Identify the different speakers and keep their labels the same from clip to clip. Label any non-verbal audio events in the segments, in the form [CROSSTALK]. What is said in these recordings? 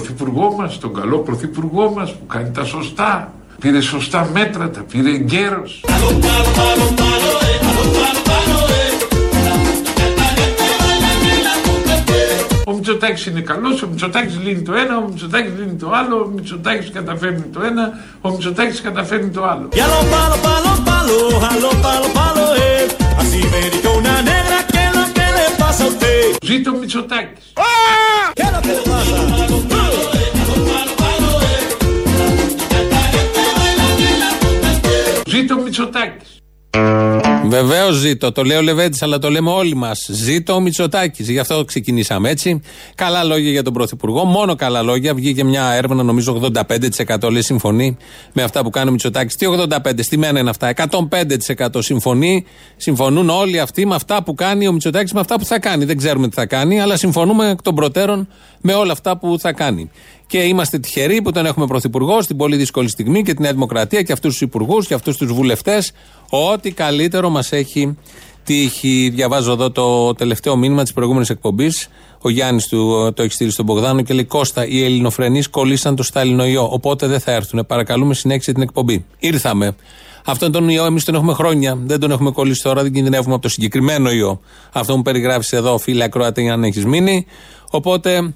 Speaker 1: όλοι τον πρωθυπουργό μας, τον καλό πρωθυπουργό μας που κάνει τα σωστά, πήρε σωστά μέτρα, τα πήρε εγκαίρος. Ο Μητσοτάκης είναι καλός, ο Μητσοτάκης λύνει το ένα, ο Μητσοτάκης λύνει το άλλο, ο Μητσοτάκης καταφέρνει το ένα, ο Μητσοτάκης καταφέρνει το άλλο. Ζήτω Μητσοτάκης. Ζήτω Μητσοτάκης.
Speaker 2: Βεβαίως ζήτω. Το λέει ο Λεβέντης, αλλά το λέμε όλοι μας. Ζήτω ο Μητσοτάκης. Γι' αυτό ξεκινήσαμε έτσι. Καλά λόγια για τον Πρωθυπουργό. Μόνο καλά λόγια. Βγήκε μια έρευνα, νομίζω 85% λέει συμφωνεί με αυτά που κάνει ο Μητσοτάκης. Τι 85, στη μένα είναι αυτά. 105% συμφωνεί. Συμφωνούν όλοι αυτοί με αυτά που κάνει ο Μητσοτάκης, με αυτά που θα κάνει. Δεν ξέρουμε τι θα κάνει, αλλά συμφωνούμε εκ των προτέρων με όλα αυτά που θα κάνει. Και είμαστε τυχεροί που τον έχουμε πρωθυπουργό στην πολύ δύσκολη στιγμή και τη Νέα Δημοκρατία και αυτούς τους υπουργούς και αυτούς τους βουλευτές. Ό,τι καλύτερο μας έχει τύχει. Διαβάζω εδώ το τελευταίο μήνυμα της προηγούμενης εκπομπής. Ο Γιάννης του το έχει στείλει στον Μπογδάνο και λέει: Κώστα, οι Ελληνοφρενείς κολλήσαν το στάλινο ιό. Οπότε δεν θα έρθουν. Παρακαλούμε, συνέχισε την εκπομπή. Ήρθαμε. Αυτόν τον ιό εμείς τον έχουμε χρόνια. Δεν τον έχουμε κολλήσει τώρα, δεν κινδυνεύουμε από το συγκεκριμένο ιό. Αυτό μου περιγράφει εδώ, φίλε Ακροατή, αν έχεις μείνει. Οπότε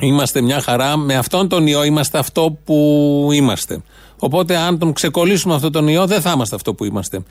Speaker 2: Είμαστε μια χαρά. Με αυτόν τον ιό είμαστε αυτό που είμαστε. Οπότε, αν τον ξεκολλήσουμε αυτόν τον ιό, δεν θα είμαστε αυτό που είμαστε.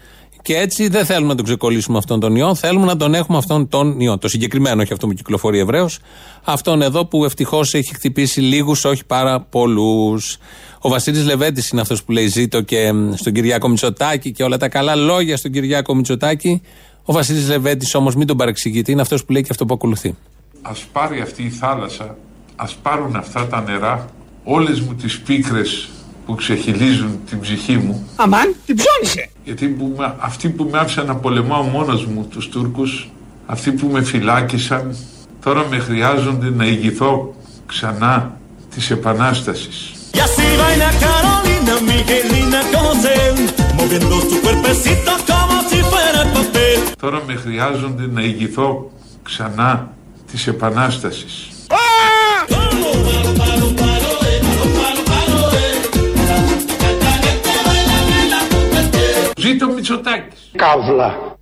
Speaker 2: Και έτσι δεν θέλουμε να τον ξεκολλήσουμε αυτόν τον ιό. Θέλουμε να τον έχουμε αυτόν τον ιό. Το συγκεκριμένο, όχι αυτό που κυκλοφορεί ευρέως. Αυτόν εδώ που ευτυχώς έχει χτυπήσει λίγους, όχι πάρα πολλούς. Ο Βασίλης Λεβέντης είναι αυτός που λέει ζήτω και στον Κυριάκο Μητσοτάκη και όλα τα καλά λόγια στον Κυριάκο Μητσοτάκη. Ο Βασίλης Λεβέντης όμως μην τον παρεξηγείται, είναι αυτός που λέει και αυτό που ακολουθεί.
Speaker 1: Α πάρει αυτή η θάλασσα ας πάρουν αυτά τα νερά όλες μου τις πίκρες που ξεχυλίζουν την ψυχή μου.
Speaker 3: Αμάν, την ψώνισε.
Speaker 1: Γιατί που, αυτοί που με άφησαν να πολεμάω μόνος μου τους Τούρκους, αυτοί που με φυλάκισαν, τώρα με χρειάζονται να ηγηθώ ξανά της Επανάστασης. Τώρα με χρειάζονται να ηγηθώ ξανά της Επανάστασης. Ζήτω Μητσοτάκης.
Speaker 3: Καύλα.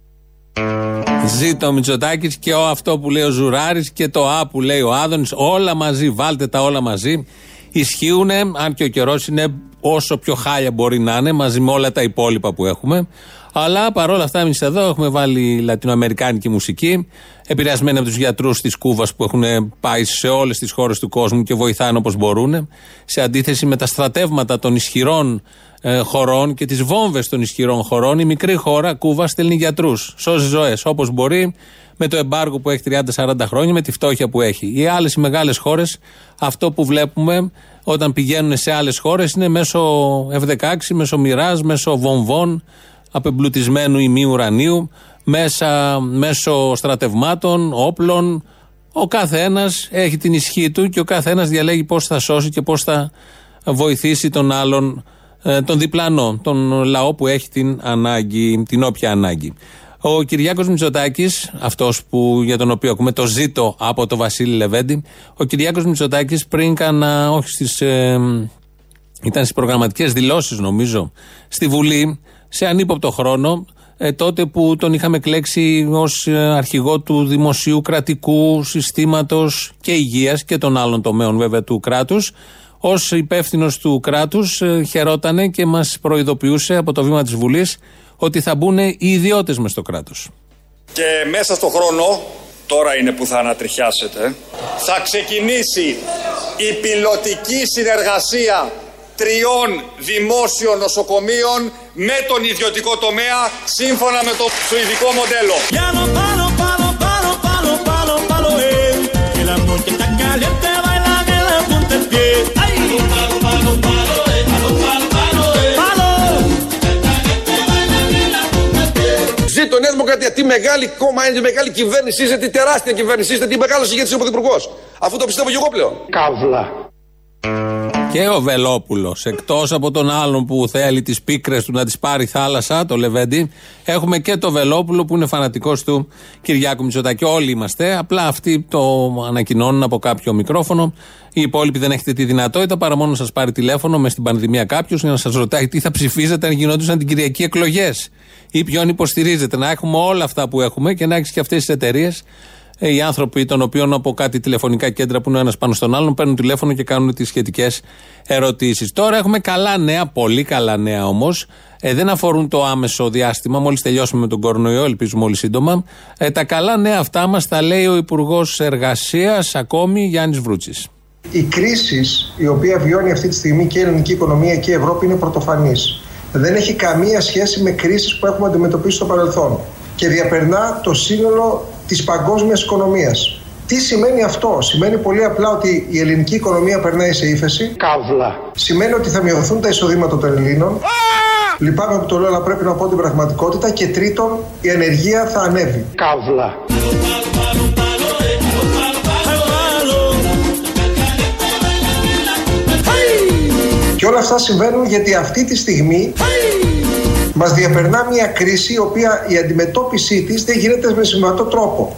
Speaker 2: Ζήτω ο Μητσοτάκης και ο, αυτό που λέει ο Ζουράρης και το Α που λέει ο Άδωνης. Όλα μαζί, βάλτε τα όλα μαζί. Ισχύουν, αν και ο καιρός είναι όσο πιο χάλια μπορεί να είναι, μαζί με όλα τα υπόλοιπα που έχουμε. Αλλά παρόλα αυτά, εμείς εδώ έχουμε βάλει λατινοαμερικάνικη μουσική, επηρεασμένη από τους γιατρούς της Κούβας που έχουν πάει σε όλες τις χώρες του κόσμου και βοηθάνε όπως μπορούν, σε αντίθεση με τα στρατεύματα των ισχυρών ε, χωρών και τις βόμβες των ισχυρών χωρών. Η μικρή χώρα, Κούβα, στέλνει γιατρούς, σώζει ζωές όπως μπορεί, με το εμπάργο που έχει 30-40 χρόνια, με τη φτώχεια που έχει. Οι άλλες οι μεγάλες χώρες, αυτό που βλέπουμε όταν πηγαίνουν σε άλλες χώρες είναι μέσω F-16, μέσω μοιράς, μέσω βομβών, απεμπλουτισμένου ημίου ουρανίου, μέσα, μέσω στρατευμάτων, όπλων. Ο κάθε ένα έχει την ισχύ του και ο κάθε ένα διαλέγει πώς θα σώσει και πώς θα βοηθήσει τον άλλον, ε, τον διπλανό, τον λαό που έχει την ανάγκη, την όποια ανάγκη. Ο Κυριάκος Μητσοτάκης, αυτός που, για τον οποίο ακούμε το ζήτο από το Βασίλη Λεβέντη, ο Κυριάκος Μητσοτάκης πριν κάνα, όχι στις, ε, ήταν στις προγραμματικές δηλώσεις νομίζω, στη Βουλή, σε ανύποπτο χρόνο, ε, τότε που τον είχαμε κλέξει ως ε, αρχηγό του δημοσίου κρατικού συστήματος και υγείας και των άλλων τομέων βέβαια του κράτους, ως υπεύθυνος του κράτους ε, χαιρότανε και μας προειδοποιούσε από το βήμα της Βουλής ότι θα μπουν οι ιδιώτες μες στο κράτος.
Speaker 4: Και μέσα στο χρόνο, τώρα είναι που θα ανατριχιάσετε, θα ξεκινήσει η πιλωτική συνεργασία τριών δημόσιων νοσοκομείων με τον ιδιωτικό τομέα σύμφωνα με το σουηδικό μοντέλο.
Speaker 5: Ζήτω Νέα Δημοκρατία. Τι μεγάλη κόμμα είναι, τι μεγάλη κυβέρνηση είστε, τι τεράστια κυβέρνηση είστε, τι μεγάλος ηγέτης ο Πρωθυπουργός. Αφού το πιστεύω και εγώ πλέον.
Speaker 3: Καύλα.
Speaker 2: Και ο Βελόπουλος, εκτός από τον άλλον που θέλει τις πίκρες του να τις πάρει θάλασσα, το Λεβέντι, έχουμε και το Βελόπουλο που είναι φανατικός του Κυριάκου Μητσοτάκη. Όλοι είμαστε. Απλά αυτοί το ανακοινώνουν από κάποιο μικρόφωνο. Οι υπόλοιποι δεν έχετε τη δυνατότητα παρά μόνο να σας πάρει τηλέφωνο με στην πανδημία κάποιος για να σας ρωτάει τι θα ψηφίζετε αν γινόντουσαν την Κυριακή εκλογές ή ποιον υποστηρίζετε. Να έχουμε όλα αυτά που έχουμε και να έχεις και αυτές τις εταιρείες ε, οι άνθρωποι των οποίων από κάτι τηλεφωνικά κέντρα που είναι ένας πάνω στον άλλον παίρνουν τηλέφωνο και κάνουν τις σχετικές ερωτήσεις. Τώρα έχουμε καλά νέα, πολύ καλά νέα όμως. Ε, δεν αφορούν το άμεσο διάστημα. Μόλις τελειώσουμε με τον κορονοϊό, ελπίζουμε όλοι σύντομα. Ε, τα καλά νέα αυτά μας τα λέει ο Υπουργός Εργασίας ακόμη Γιάννης Βρούτσης.
Speaker 6: Η κρίση η οποία βιώνει αυτή τη στιγμή και η ελληνική οικονομία και η Ευρώπη είναι πρωτοφανής. Δεν έχει καμία σχέση με κρίσεις που έχουμε αντιμετωπίσει στο παρελθόν και διαπερνά το σύνολο της παγκόσμιας οικονομίας. Τι σημαίνει αυτό; Σημαίνει πολύ απλά ότι η ελληνική οικονομία περνάει σε ύφεση.
Speaker 3: Καύλα.
Speaker 6: Σημαίνει ότι θα μειωθούν τα εισοδήματα των Ελλήνων. Λυπάμαι που το λέω, αλλά πρέπει να πω την πραγματικότητα. Και τρίτον, η ενεργεία θα ανέβει.
Speaker 3: Καύλα.
Speaker 6: Και όλα αυτά συμβαίνουν γιατί αυτή τη στιγμή μας διαπερνά μια κρίση η οποία η αντιμετώπιση της δεν γίνεται με συμβατό τρόπο.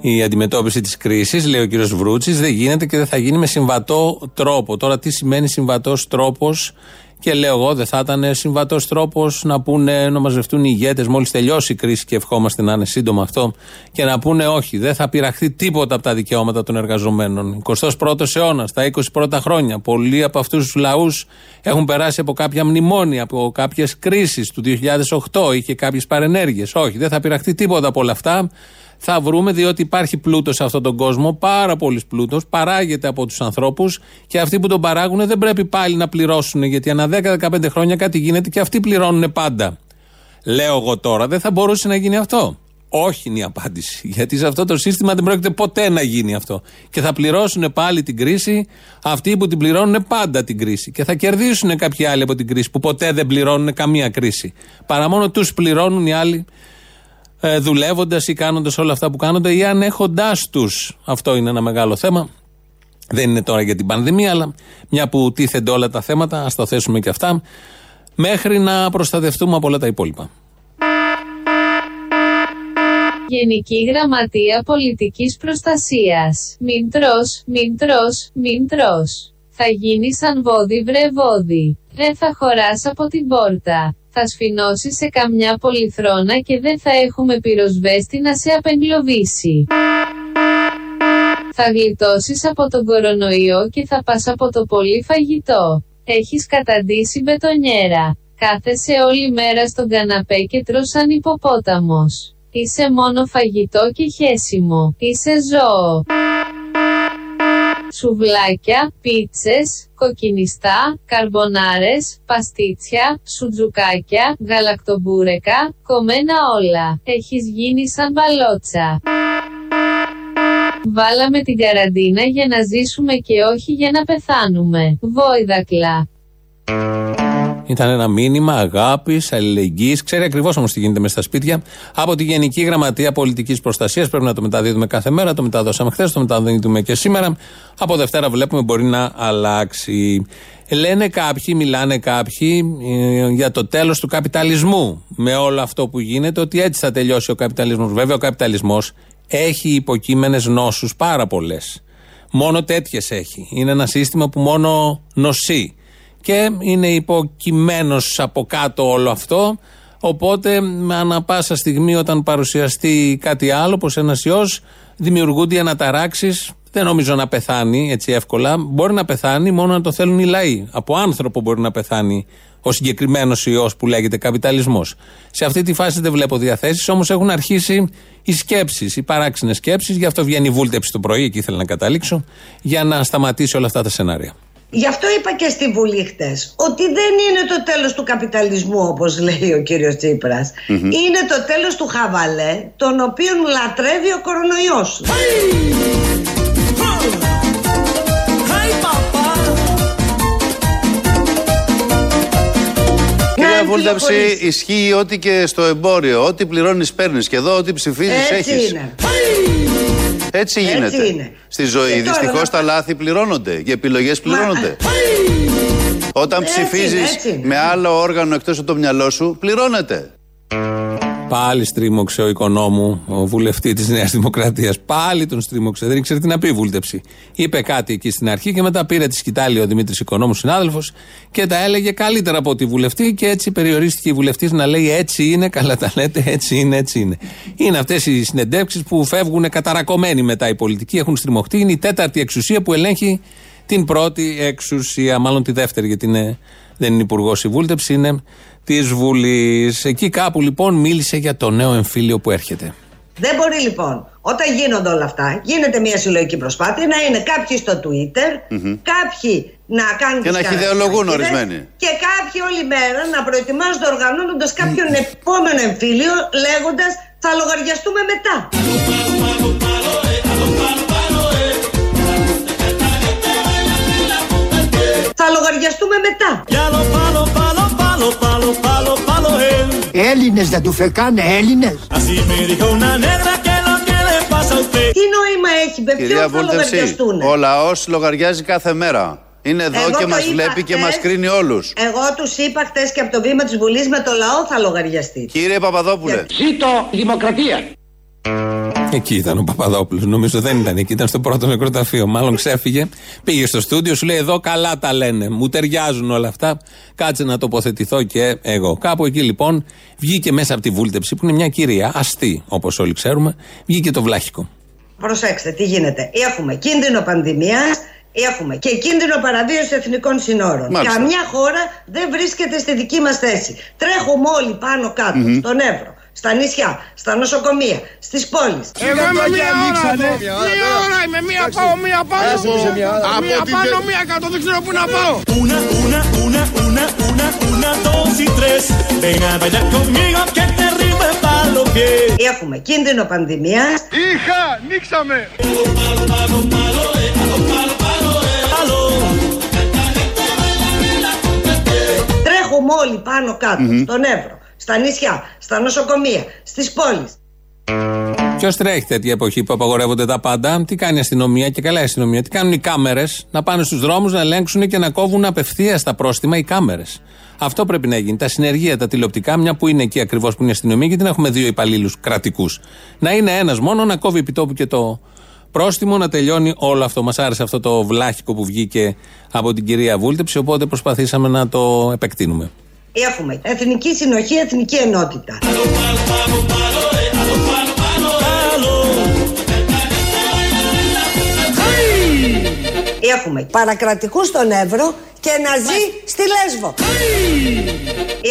Speaker 2: Η αντιμετώπιση της κρίσης, λέει ο κύριος Βρούτσης, δεν γίνεται και δεν θα γίνει με συμβατό τρόπο. Τώρα, τι σημαίνει συμβατός τρόπος, και λέω εγώ, δεν θα ήταν συμβατός τρόπος να πούνε, να μαζευτούν οι ηγέτες μόλις τελειώσει η κρίση και ευχόμαστε να είναι σύντομα αυτό και να πούνε όχι, δεν θα πειραχθεί τίποτα από τα δικαιώματα των εργαζομένων. 21ο αιώνας, τα 20 πρώτα χρόνια. Πολλοί από αυτούς τους λαούς έχουν περάσει από κάποια μνημόνια, από κάποιες κρίσεις του 2008, είχε κάποιες παρενέργειες. Όχι, δεν θα πειραχθεί τίποτα από όλα αυτά θα βρούμε, διότι υπάρχει πλούτος σε αυτόν τον κόσμο, πάρα πολύς πλούτος, παράγεται από τους ανθρώπους και αυτοί που τον παράγουν δεν πρέπει πάλι να πληρώσουν, γιατί ανά 10-15 χρόνια κάτι γίνεται και αυτοί πληρώνουν πάντα. Λέω εγώ τώρα, δεν θα μπορούσε να γίνει αυτό. Όχι είναι η απάντηση. Γιατί σε αυτό το σύστημα δεν πρόκειται ποτέ να γίνει αυτό. Και θα πληρώσουν πάλι την κρίση αυτοί που την πληρώνουν πάντα την κρίση. Και θα κερδίσουν κάποιοι άλλοι από την κρίση που ποτέ δεν πληρώνουν καμία κρίση. Παρά μόνο τους πληρώνουν οι άλλοι ε, δουλεύοντας ή κάνοντας όλα αυτά που κάνονται ή ανέχοντά τους. Αυτό είναι ένα μεγάλο θέμα. Δεν είναι τώρα για την πανδημία, αλλά μια που τίθενται όλα τα θέματα, ας το θέσουμε και αυτά, μέχρι να προστατευτούμε από όλα τα υπόλοιπα.
Speaker 7: Γενική Γραμματεία Πολιτικής Προστασίας. Μην τρως, μην τρως, μην τρως. Θα γίνει σαν βόδι βρε βόδι. Δεν θα χωράς από την πόρτα θα σφινώσει σε καμιά πολυθρόνα και δεν θα έχουμε πυροσβέστη να σε απεγκλωβίσει. Θα γλιτώσεις από τον κορονοϊό και θα πας από το πολύ φαγητό. Έχεις καταντήσει μπετονιέρα. Κάθεσαι όλη μέρα στον καναπέ και τρως σαν υποπόταμος. Είσαι μόνο φαγητό και χέσιμο. Είσαι ζώο σουβλάκια, πίτσες, κοκκινιστά, καρμπονάρες, παστίτσια, σουτζουκάκια, γαλακτομπούρεκα, κομμένα όλα. Έχεις γίνει σαν μπαλότσα. Βάλαμε την καραντίνα για να ζήσουμε και όχι για να πεθάνουμε. Βόηδακλα.
Speaker 2: Ήταν ένα μήνυμα αγάπης, αλληλεγγύης. Ξέρει ακριβώς όμως τι γίνεται μες στα σπίτια. Από τη Γενική Γραμματεία Πολιτικής Προστασίας. Πρέπει να το μεταδίδουμε κάθε μέρα. Το μεταδώσαμε χθες, το μεταδίδουμε και σήμερα. Από Δευτέρα βλέπουμε μπορεί να αλλάξει. Λένε κάποιοι, μιλάνε κάποιοι ε, για το τέλος του καπιταλισμού. Με όλο αυτό που γίνεται, ότι έτσι θα τελειώσει ο καπιταλισμός. Βέβαια, ο καπιταλισμός έχει υποκείμενες νόσους πάρα πολλές. Μόνο τέτοιες έχει. Είναι ένα σύστημα που μόνο νοσεί και είναι υποκειμένο από κάτω όλο αυτό. Οπότε, με ανα πάσα στιγμή, όταν παρουσιαστεί κάτι άλλο, όπω ένας ιός, δημιουργούνται οι αναταράξεις. Δεν νομίζω να πεθάνει έτσι εύκολα. Μπορεί να πεθάνει μόνο να το θέλουν οι λαοί. Από άνθρωπο μπορεί να πεθάνει ο συγκεκριμένος ιός που λέγεται καπιταλισμός. Σε αυτή τη φάση δεν βλέπω διαθέσεις, όμως έχουν αρχίσει οι σκέψεις, οι παράξενες σκέψεις. Γι' αυτό βγαίνει η βούλτεψη το πρωί, εκεί ήθελα να καταλήξω, για να σταματήσει όλα αυτά τα σενάρια.
Speaker 8: Γι' αυτό είπα και στη Βουλή χτες ότι δεν είναι το τέλος του καπιταλισμού όπως λέει ο κύριος τσιπρας Είναι το τέλος του χαβαλέ τον οποίον λατρεύει ο κορονοϊός.
Speaker 9: Κυρία Βούλταψη, ισχύει ότι και στο εμπόριο. Ό,τι πληρώνεις, παίρνεις. Και εδώ, ό,τι ψηφίζεις, έχεις.
Speaker 8: Είναι.
Speaker 9: Έτσι γίνεται.
Speaker 8: Έτσι είναι.
Speaker 9: Στη ζωή
Speaker 8: Και τώρα
Speaker 9: δυστυχώς
Speaker 8: να-
Speaker 9: τα λάθη πληρώνονται. Οι επιλογές πληρώνονται. Όταν
Speaker 8: Έτσι είναι,
Speaker 9: ψηφίζει
Speaker 8: έτσι είναι.
Speaker 9: με άλλο όργανο εκτός από το μυαλό σου, πληρώνεται.
Speaker 2: Πάλι στρίμωξε ο οικονόμου, ο βουλευτής της Νέας Δημοκρατίας. Πάλι τον στρίμωξε. Δεν ήξερε τι να πει η βούλτεψη. Είπε κάτι εκεί στην αρχή και μετά πήρε τη σκητάλη ο Δημήτρης Οικονόμου, συνάδελφος, και τα έλεγε καλύτερα από τη βουλευτή και έτσι περιορίστηκε η βουλευτής να λέει έτσι είναι, καλά τα λέτε, έτσι είναι, έτσι είναι. Είναι αυτές οι συνεντεύξεις που φεύγουν καταρακωμένοι μετά οι πολιτικοί, έχουν στριμωχτεί. Είναι η τέταρτη εξουσία που ελέγχει την πρώτη εξουσία, μάλλον τη δεύτερη, γιατί είναι, δεν είναι υπουργός η βούλτεψη, είναι της Βουλής. Εκεί κάπου λοιπόν μίλησε για το νέο εμφύλιο που έρχεται.
Speaker 8: Δεν μπορεί λοιπόν, όταν γίνονται όλα αυτά, γίνεται μια συλλογική προσπάθεια να είναι κάποιοι στο Twitter, κάποιοι να κάνουν
Speaker 9: Και
Speaker 8: τις
Speaker 9: να χιδεολογούν
Speaker 8: καρακίδες
Speaker 9: ορισμένοι.
Speaker 8: Και κάποιοι όλη μέρα να προετοιμάζονται οργανώνοντας κάποιον επόμενο εμφύλιο, λέγοντας θα λογαριαστούμε μετά. Θα λογαριαστούμε μετά.
Speaker 3: Έλληνες δεν του φεκάνε Έλληνες.
Speaker 8: Τι νόημα έχει, με
Speaker 9: Κυρία
Speaker 8: ποιον θα
Speaker 9: Βούλτεψη,
Speaker 8: λογαριαστούν.
Speaker 9: ο λαός λογαριάζει κάθε μέρα. Είναι εδώ
Speaker 8: Εγώ
Speaker 9: και
Speaker 8: το
Speaker 9: μας
Speaker 8: είπα
Speaker 9: βλέπει και
Speaker 8: χθες.
Speaker 9: μα κρίνει όλους.
Speaker 8: Εγώ τους είπα χτε και από το βήμα της Βουλής με το λαό θα λογαριαστεί.
Speaker 9: Κύριε Παπαδόπουλε,
Speaker 3: Ζήτω η δημοκρατία.
Speaker 2: Εκεί ήταν ο Παπαδόπουλος. Νομίζω δεν ήταν εκεί, ήταν στο πρώτο νεκροταφείο. Μάλλον ξέφυγε, πήγε στο στούντιο, σου λέει: Εδώ καλά τα λένε. Μου ταιριάζουν όλα αυτά. Κάτσε να τοποθετηθώ και εγώ. Κάπου εκεί λοιπόν βγήκε μέσα από τη βούλτεψη, που είναι μια κυρία, αστή όπως όλοι ξέρουμε, βγήκε το βλάχικο.
Speaker 8: Προσέξτε τι γίνεται. Έχουμε κίνδυνο πανδημίας, έχουμε και κίνδυνο παραβίαση εθνικών συνόρων.
Speaker 9: Μάλιστα.
Speaker 8: Καμιά χώρα δεν βρίσκεται στη δική μας θέση. Τρέχουμε όλοι πάνω κάτω, στον Εύρο, στα νησιά, στα νοσοκομεία, στις πόλεις.
Speaker 3: Εγώ είμαι μία ώρα εδώ. Μία ώρα είμαι. Μία πάω, μία πάνω. Μία πάνω, μία κάτω. Δεν ξέρω πού να πάω.
Speaker 10: Una, una, una, una, una, una, dos y tres. Ven a bailar conmigo que te rime pa' los pies.
Speaker 8: Έχουμε κίνδυνο πανδημία,
Speaker 3: Είχα, νίξαμε.
Speaker 8: τρέχουμε όλοι πάνω κάτω, στον Εύρο, στα νησιά, στα νοσοκομεία, στις πόλεις.
Speaker 2: Ποιος τρέχει τέτοια εποχή που απαγορεύονται τα πάντα, τι κάνει η αστυνομία και καλά η αστυνομία, τι κάνουν οι κάμερες, να πάνε στους δρόμους να ελέγξουν και να κόβουν απευθεία τα πρόστιμα οι κάμερες. Αυτό πρέπει να γίνει. Τα συνεργεία, τα τηλεοπτικά, μια που είναι εκεί ακριβώς που είναι η αστυνομία, γιατί να έχουμε δύο υπαλλήλους κρατικούς. Να είναι ένας μόνο, να κόβει επιτόπου και το πρόστιμο, να τελειώνει όλο αυτό. Μας άρεσε αυτό το βλάχικο που βγήκε από την κυρία Βούλτεψη, οπότε προσπαθήσαμε να το επεκτείνουμε.
Speaker 8: Έχουμε εθνική συνοχή, εθνική ενότητα. Έχουμε παρακρατικούς στον Εύρο και να ζει στη Λέσβο.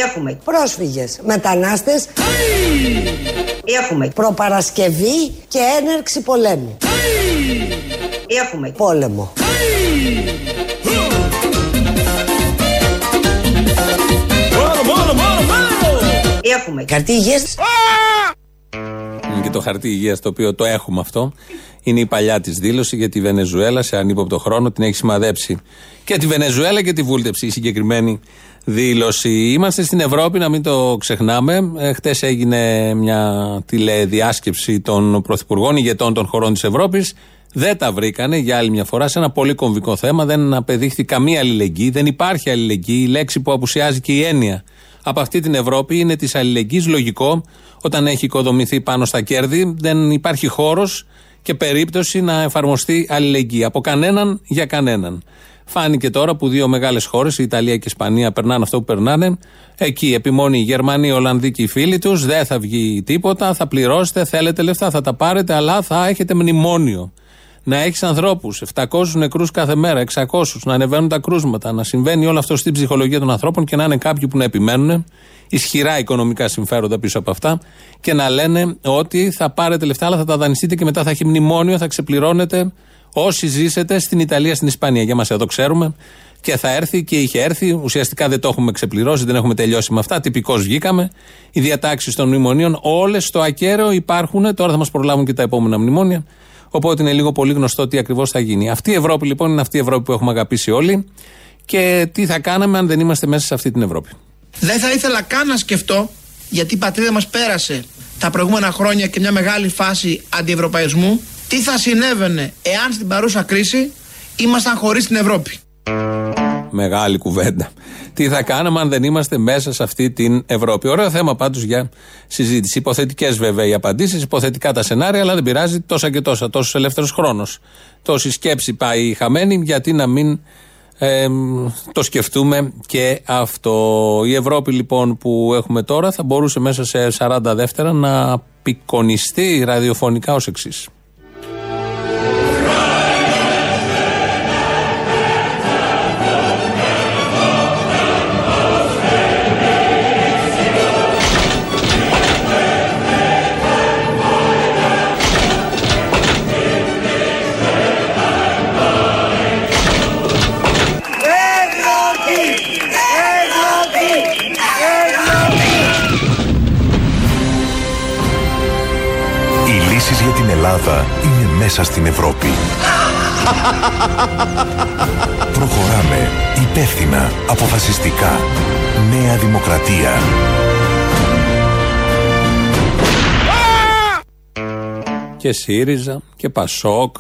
Speaker 8: Έχουμε πρόσφυγες, μετανάστες. Έχουμε προπαρασκευή και έναρξη πολέμου. Έχουμε πόλεμο.
Speaker 10: Moro.
Speaker 8: Έχουμε καρτί υγείας;
Speaker 2: Είναι και το χαρτί υγείας το οποίο το έχουμε αυτό. Είναι η παλιά της δήλωση για τη Βενεζουέλα σε ανύποπτο χρόνο. Την έχει σημαδέψει και τη Βενεζουέλα και τη βούλτεψη η συγκεκριμένη δήλωση. Είμαστε στην Ευρώπη, να μην το ξεχνάμε. Ε, Χτες έγινε μια τηλεδιάσκεψη των πρωθυπουργών ηγετών των χωρών της Ευρώπης. Δεν τα βρήκανε για άλλη μια φορά σε ένα πολύ κομβικό θέμα. Δεν απεδείχθη καμία αλληλεγγύη. Δεν υπάρχει αλληλεγγύη. Η λέξη που απουσιάζει και η έννοια από αυτή την Ευρώπη είναι της αλληλεγγύης. Λογικό, όταν έχει οικοδομηθεί πάνω στα κέρδη, δεν υπάρχει χώρος και περίπτωση να εφαρμοστεί αλληλεγγύη. Από κανέναν για κανέναν. Φάνηκε τώρα που δύο μεγάλες χώρες, η Ιταλία και η Ισπανία, περνάνε αυτό που περνάνε. Εκεί επιμόνει οι Γερμανοί, οι Ολλανδοί και οι φίλοι τους. Δεν θα βγει τίποτα. Θα πληρώσετε, θέλετε λεφτά, θα τα πάρετε, αλλά θα έχετε μνημόνιο. Να έχεις ανθρώπους, 700 νεκρούς κάθε μέρα, 600, να ανεβαίνουν τα κρούσματα, να συμβαίνει όλο αυτό στην ψυχολογία των ανθρώπων και να είναι κάποιοι που να επιμένουν, ισχυρά οικονομικά συμφέροντα πίσω από αυτά, και να λένε ότι θα πάρετε λεφτά, αλλά θα τα δανειστείτε και μετά θα έχει μνημόνιο, θα ξεπληρώνετε όσοι ζήσετε στην Ιταλία, στην Ισπανία. Για μας εδώ ξέρουμε και θα έρθει και είχε έρθει. Ουσιαστικά δεν το έχουμε ξεπληρώσει, δεν έχουμε τελειώσει με αυτά. Τυπικώς βγήκαμε. Οι διατάξεις των μνημονίων όλες στο ακέραιο υπάρχουν. Τώρα θα μας προλάβουν και τα επόμενα μνημόνια. Οπότε είναι λίγο πολύ γνωστό τι ακριβώς θα γίνει. Αυτή η Ευρώπη λοιπόν είναι αυτή η Ευρώπη που έχουμε αγαπήσει όλοι. Και τι θα κάναμε αν δεν είμαστε μέσα σε αυτή την Ευρώπη.
Speaker 11: Δεν θα ήθελα καν να σκεφτώ, γιατί η πατρίδα μας πέρασε τα προηγούμενα χρόνια και μια μεγάλη φάση αντιευρωπαϊσμού, τι θα συνέβαινε εάν στην παρούσα κρίση ήμασταν χωρίς την Ευρώπη;
Speaker 2: Μεγάλη κουβέντα. Τι θα κάναμε αν δεν είμαστε μέσα σε αυτή την Ευρώπη; Ωραίο θέμα πάντως για συζήτηση. Υποθετικές βέβαια οι απαντήσεις, υποθετικά τα σενάρια, αλλά δεν πειράζει τόσα και τόσα. Τόσος ελεύθερος χρόνος. Τόση σκέψη πάει χαμένη, γιατί να μην ε, το σκεφτούμε και αυτό. Η Ευρώπη λοιπόν που έχουμε τώρα θα μπορούσε μέσα σε 40 δεύτερα να απεικονιστεί ραδιοφωνικά ως εξής.
Speaker 12: Ελλάδα είναι μέσα στην Ευρώπη. Προχωράμε υπεύθυνα, αποφασιστικά. Νέα Δημοκρατία.
Speaker 2: και ΣΥΡΙΖΑ και ΠΑΣΟΚ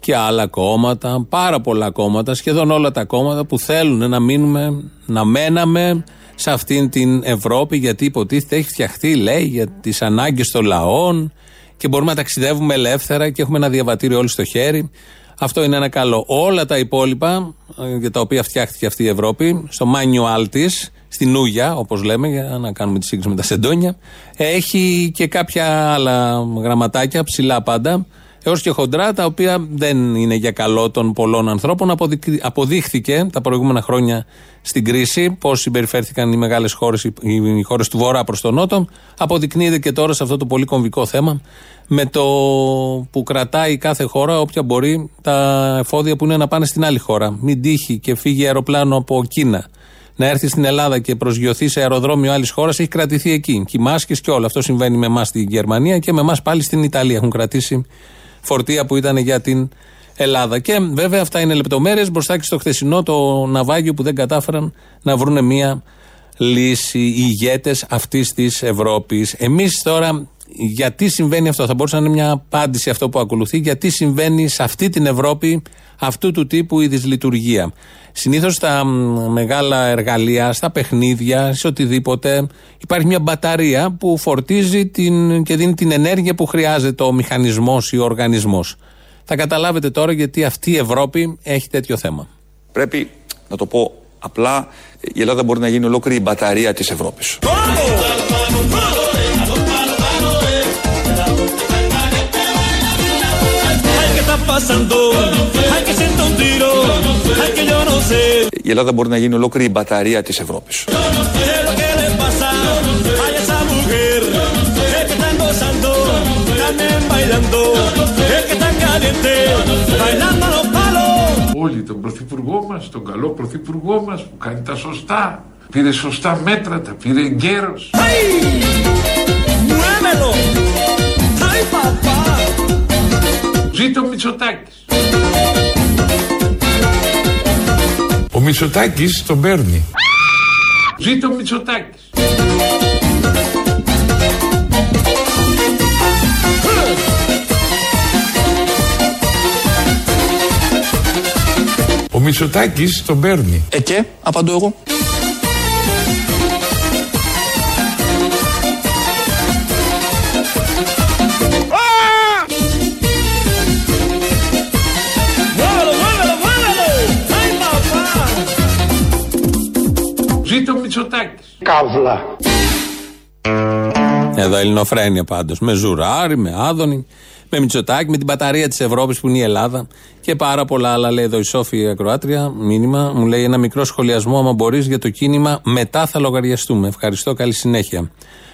Speaker 2: και άλλα κόμματα, πάρα πολλά κόμματα, σχεδόν όλα τα κόμματα που θέλουν να μείνουμε, να μέναμε σε αυτήν την Ευρώπη γιατί υποτίθεται έχει φτιαχτεί, λέει, για τις ανάγκες των λαών και μπορούμε να ταξιδεύουμε ελεύθερα και έχουμε ένα διαβατήριο όλοι στο χέρι. Αυτό είναι ένα καλό. Όλα τα υπόλοιπα ε, για τα οποία φτιάχτηκε αυτή η Ευρώπη, στο manual της, στην Ούγια, όπως λέμε, για να κάνουμε τη σύγκριση με τα σεντόνια, έχει και κάποια άλλα γραμματάκια, ψηλά πάντα, έως και χοντρά, τα οποία δεν είναι για καλό των πολλών ανθρώπων. Αποδεικ- Αποδείχθηκε τα προηγούμενα χρόνια στην κρίση πώς συμπεριφέρθηκαν οι μεγάλες χώρες, οι χώρες του Βορρά προς τον Νότο. Αποδεικνύεται και τώρα σε αυτό το πολύ κομβικό θέμα με το που κρατάει κάθε χώρα όποια μπορεί τα εφόδια που είναι να πάνε στην άλλη χώρα. Μην τύχει και φύγει αεροπλάνο από Κίνα να έρθει στην Ελλάδα και προσγειωθεί σε αεροδρόμιο άλλης χώρας, έχει κρατηθεί εκεί. Και οι μάσκες και όλα. Αυτό συμβαίνει με εμάς στην Γερμανία και με εμάς πάλι στην Ιταλία. Έχουν κρατήσει φορτία που ήταν για την Ελλάδα. Και βέβαια αυτά είναι λεπτομέρειες μπροστά και στο χθεσινό το ναυάγιο που δεν κατάφεραν να βρουν μία λύση οι ηγέτες αυτής της Ευρώπης. Εμείς τώρα, γιατί συμβαίνει αυτό, θα μπορούσε να είναι μια απάντηση αυτό που ακολουθεί, γιατί συμβαίνει σε αυτή την Ευρώπη αυτού του τύπου η δυσλειτουργία. Συνήθως στα μ, μεγάλα εργαλεία, στα παιχνίδια, σε οτιδήποτε, υπάρχει μια μπαταρία που φορτίζει την, και δίνει την ενέργεια που χρειάζεται ο μηχανισμός ή ο οργανισμός. Θα καταλάβετε τώρα γιατί αυτή η Ευρώπη έχει τέτοιο θέμα.
Speaker 13: Πρέπει να το πω απλά, η Ελλάδα μπορεί να γίνει ολόκληρη η μπαταρία της Ευρώπης.
Speaker 10: Ay,
Speaker 13: Η Ελλάδα μπορεί να γίνει ολόκληρη η μπαταρία της Ευρώπης.
Speaker 1: Όλοι τον πρωθυπουργό μας, τον καλό πρωθυπουργό μας που κάνει τα σωστά, πήρε σωστά μέτρα, τα πήρε
Speaker 10: γέρο.
Speaker 1: Ζήτω ο Μητσοτάκης. Ο Μητσοτάκης τον παίρνει. Ζήτω ο Μητσοτάκης. Ο Μητσοτάκης τον παίρνει.
Speaker 13: Ε και, απαντώ εγώ.
Speaker 6: Καύλα.
Speaker 2: Εδώ ελληνοφρένεια πάντως. Με Ζουράρι, με Άδωνη, με Μητσοτάκη, με την μπαταρία της Ευρώπης που είναι η Ελλάδα και πάρα πολλά άλλα. Λέει εδώ η Σόφη Ακροάτρια, μήνυμα. Μου λέει ένα μικρό σχολιασμό, άμα μπορείς, για το κίνημα Μετά θα λογαριαστούμε. Ευχαριστώ, καλή συνέχεια.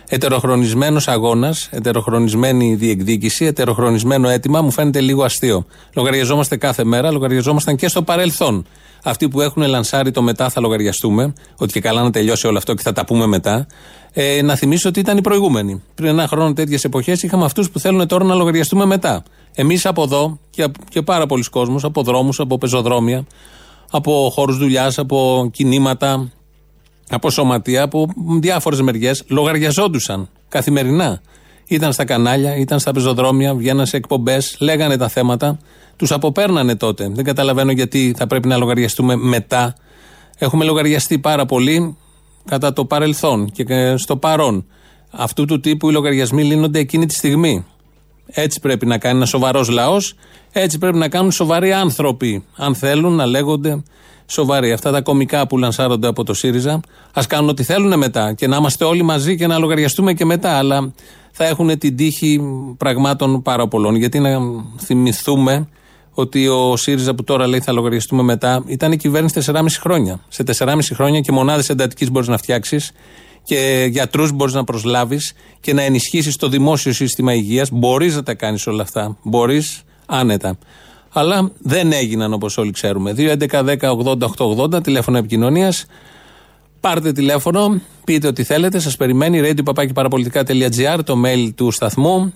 Speaker 2: Ετεροχρονισμένος αγώνας, ετεροχρονισμένη διεκδίκηση, ετεροχρονισμένο αίτημα μου φαίνεται λίγο αστείο. Λογαριαζόμαστε κάθε μέρα, λογαριαζόμασταν και στο παρελθόν. Αυτοί που έχουν λανσάρει το μετά θα λογαριαστούμε, ότι και καλά να τελειώσει όλο αυτό και θα τα πούμε μετά. Ε, να θυμίσω ότι ήταν οι προηγούμενοι. Πριν ένα χρόνο, τέτοιες εποχές, είχαμε αυτούς που θέλουν τώρα να λογαριαστούμε μετά. Εμείς από εδώ και, και πάρα πολλοί κόσμοι, από δρόμους, από πεζοδρόμια, από χώρους δουλειάς, από κινήματα, από σωματεία, από διάφορες μεριές, λογαριαζόντουσαν καθημερινά. Ήταν στα κανάλια, ήταν στα πεζοδρόμια, βγαίναν σε εκπομπές, λέγανε τα θέματα. Τους αποπέρνανε τότε. Δεν καταλαβαίνω γιατί θα πρέπει να λογαριαστούμε μετά. Έχουμε λογαριαστεί πάρα πολύ κατά το παρελθόν και στο παρόν. Αυτού του τύπου οι λογαριασμοί λύνονται εκείνη τη στιγμή. Έτσι πρέπει να κάνει ένας σοβαρός λαός, έτσι πρέπει να κάνουν σοβαροί άνθρωποι. Αν θέλουν να λέγονται σοβαροί. Αυτά τα κομικά που λανσάρονται από το ΣΥΡΙΖΑ, ας κάνουν ό,τι θέλουν μετά και να είμαστε όλοι μαζί και να λογαριαστούμε και μετά. Αλλά θα έχουν την τύχη πραγμάτων πάρα πολλών. Γιατί να θυμηθούμε ότι ο ΣΥΡΙΖΑ που τώρα λέει θα λογαριαστούμε μετά ήταν η κυβέρνηση 4,5 χρόνια. Σε 4,5 χρόνια και μονάδες εντατικής μπορείς να φτιάξεις και γιατρούς μπορείς να προσλάβεις και να ενισχύσεις το δημόσιο σύστημα υγείας. Μπορείς να τα κάνεις όλα αυτά. Μπορείς άνετα. Αλλά δεν έγιναν όπως όλοι ξέρουμε. 2.11.10.80.880 τηλέφωνο επικοινωνίας. Πάρτε τηλέφωνο, πείτε ό,τι θέλετε. Σας περιμένει radio.parapolitica.gr, το mail του σταθμού.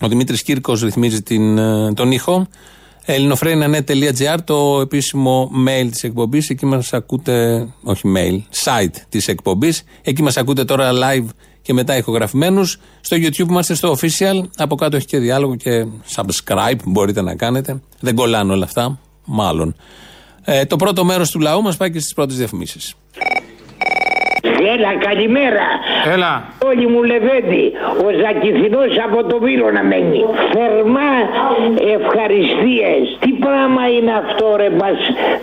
Speaker 2: Ο Δημήτρης Κύρκος ρυθμίζει την, ε, τον ήχο. ελληνοφρένια.net.gr, το επίσημο mail της εκπομπής. Εκεί μας ακούτε, όχι mail, site της εκπομπής. Εκεί μας ακούτε τώρα live και μετά ηχογραφημένους. Στο YouTube είμαστε στο official. Από κάτω έχει και διάλογο και subscribe μπορείτε να κάνετε. Δεν κολλάνε όλα αυτά, μάλλον. Ε, το πρώτο μέρος του λαού μας πάει και στις πρώτες διαφημίσεις.
Speaker 14: Έλα, καλημέρα.
Speaker 15: Έλα.
Speaker 14: Όλοι μου λεβέντη. Ο Ζακηθινός από το Βύρο να μένει. Θερμά ευχαριστίες. Τι πράγμα είναι αυτό ρε μας.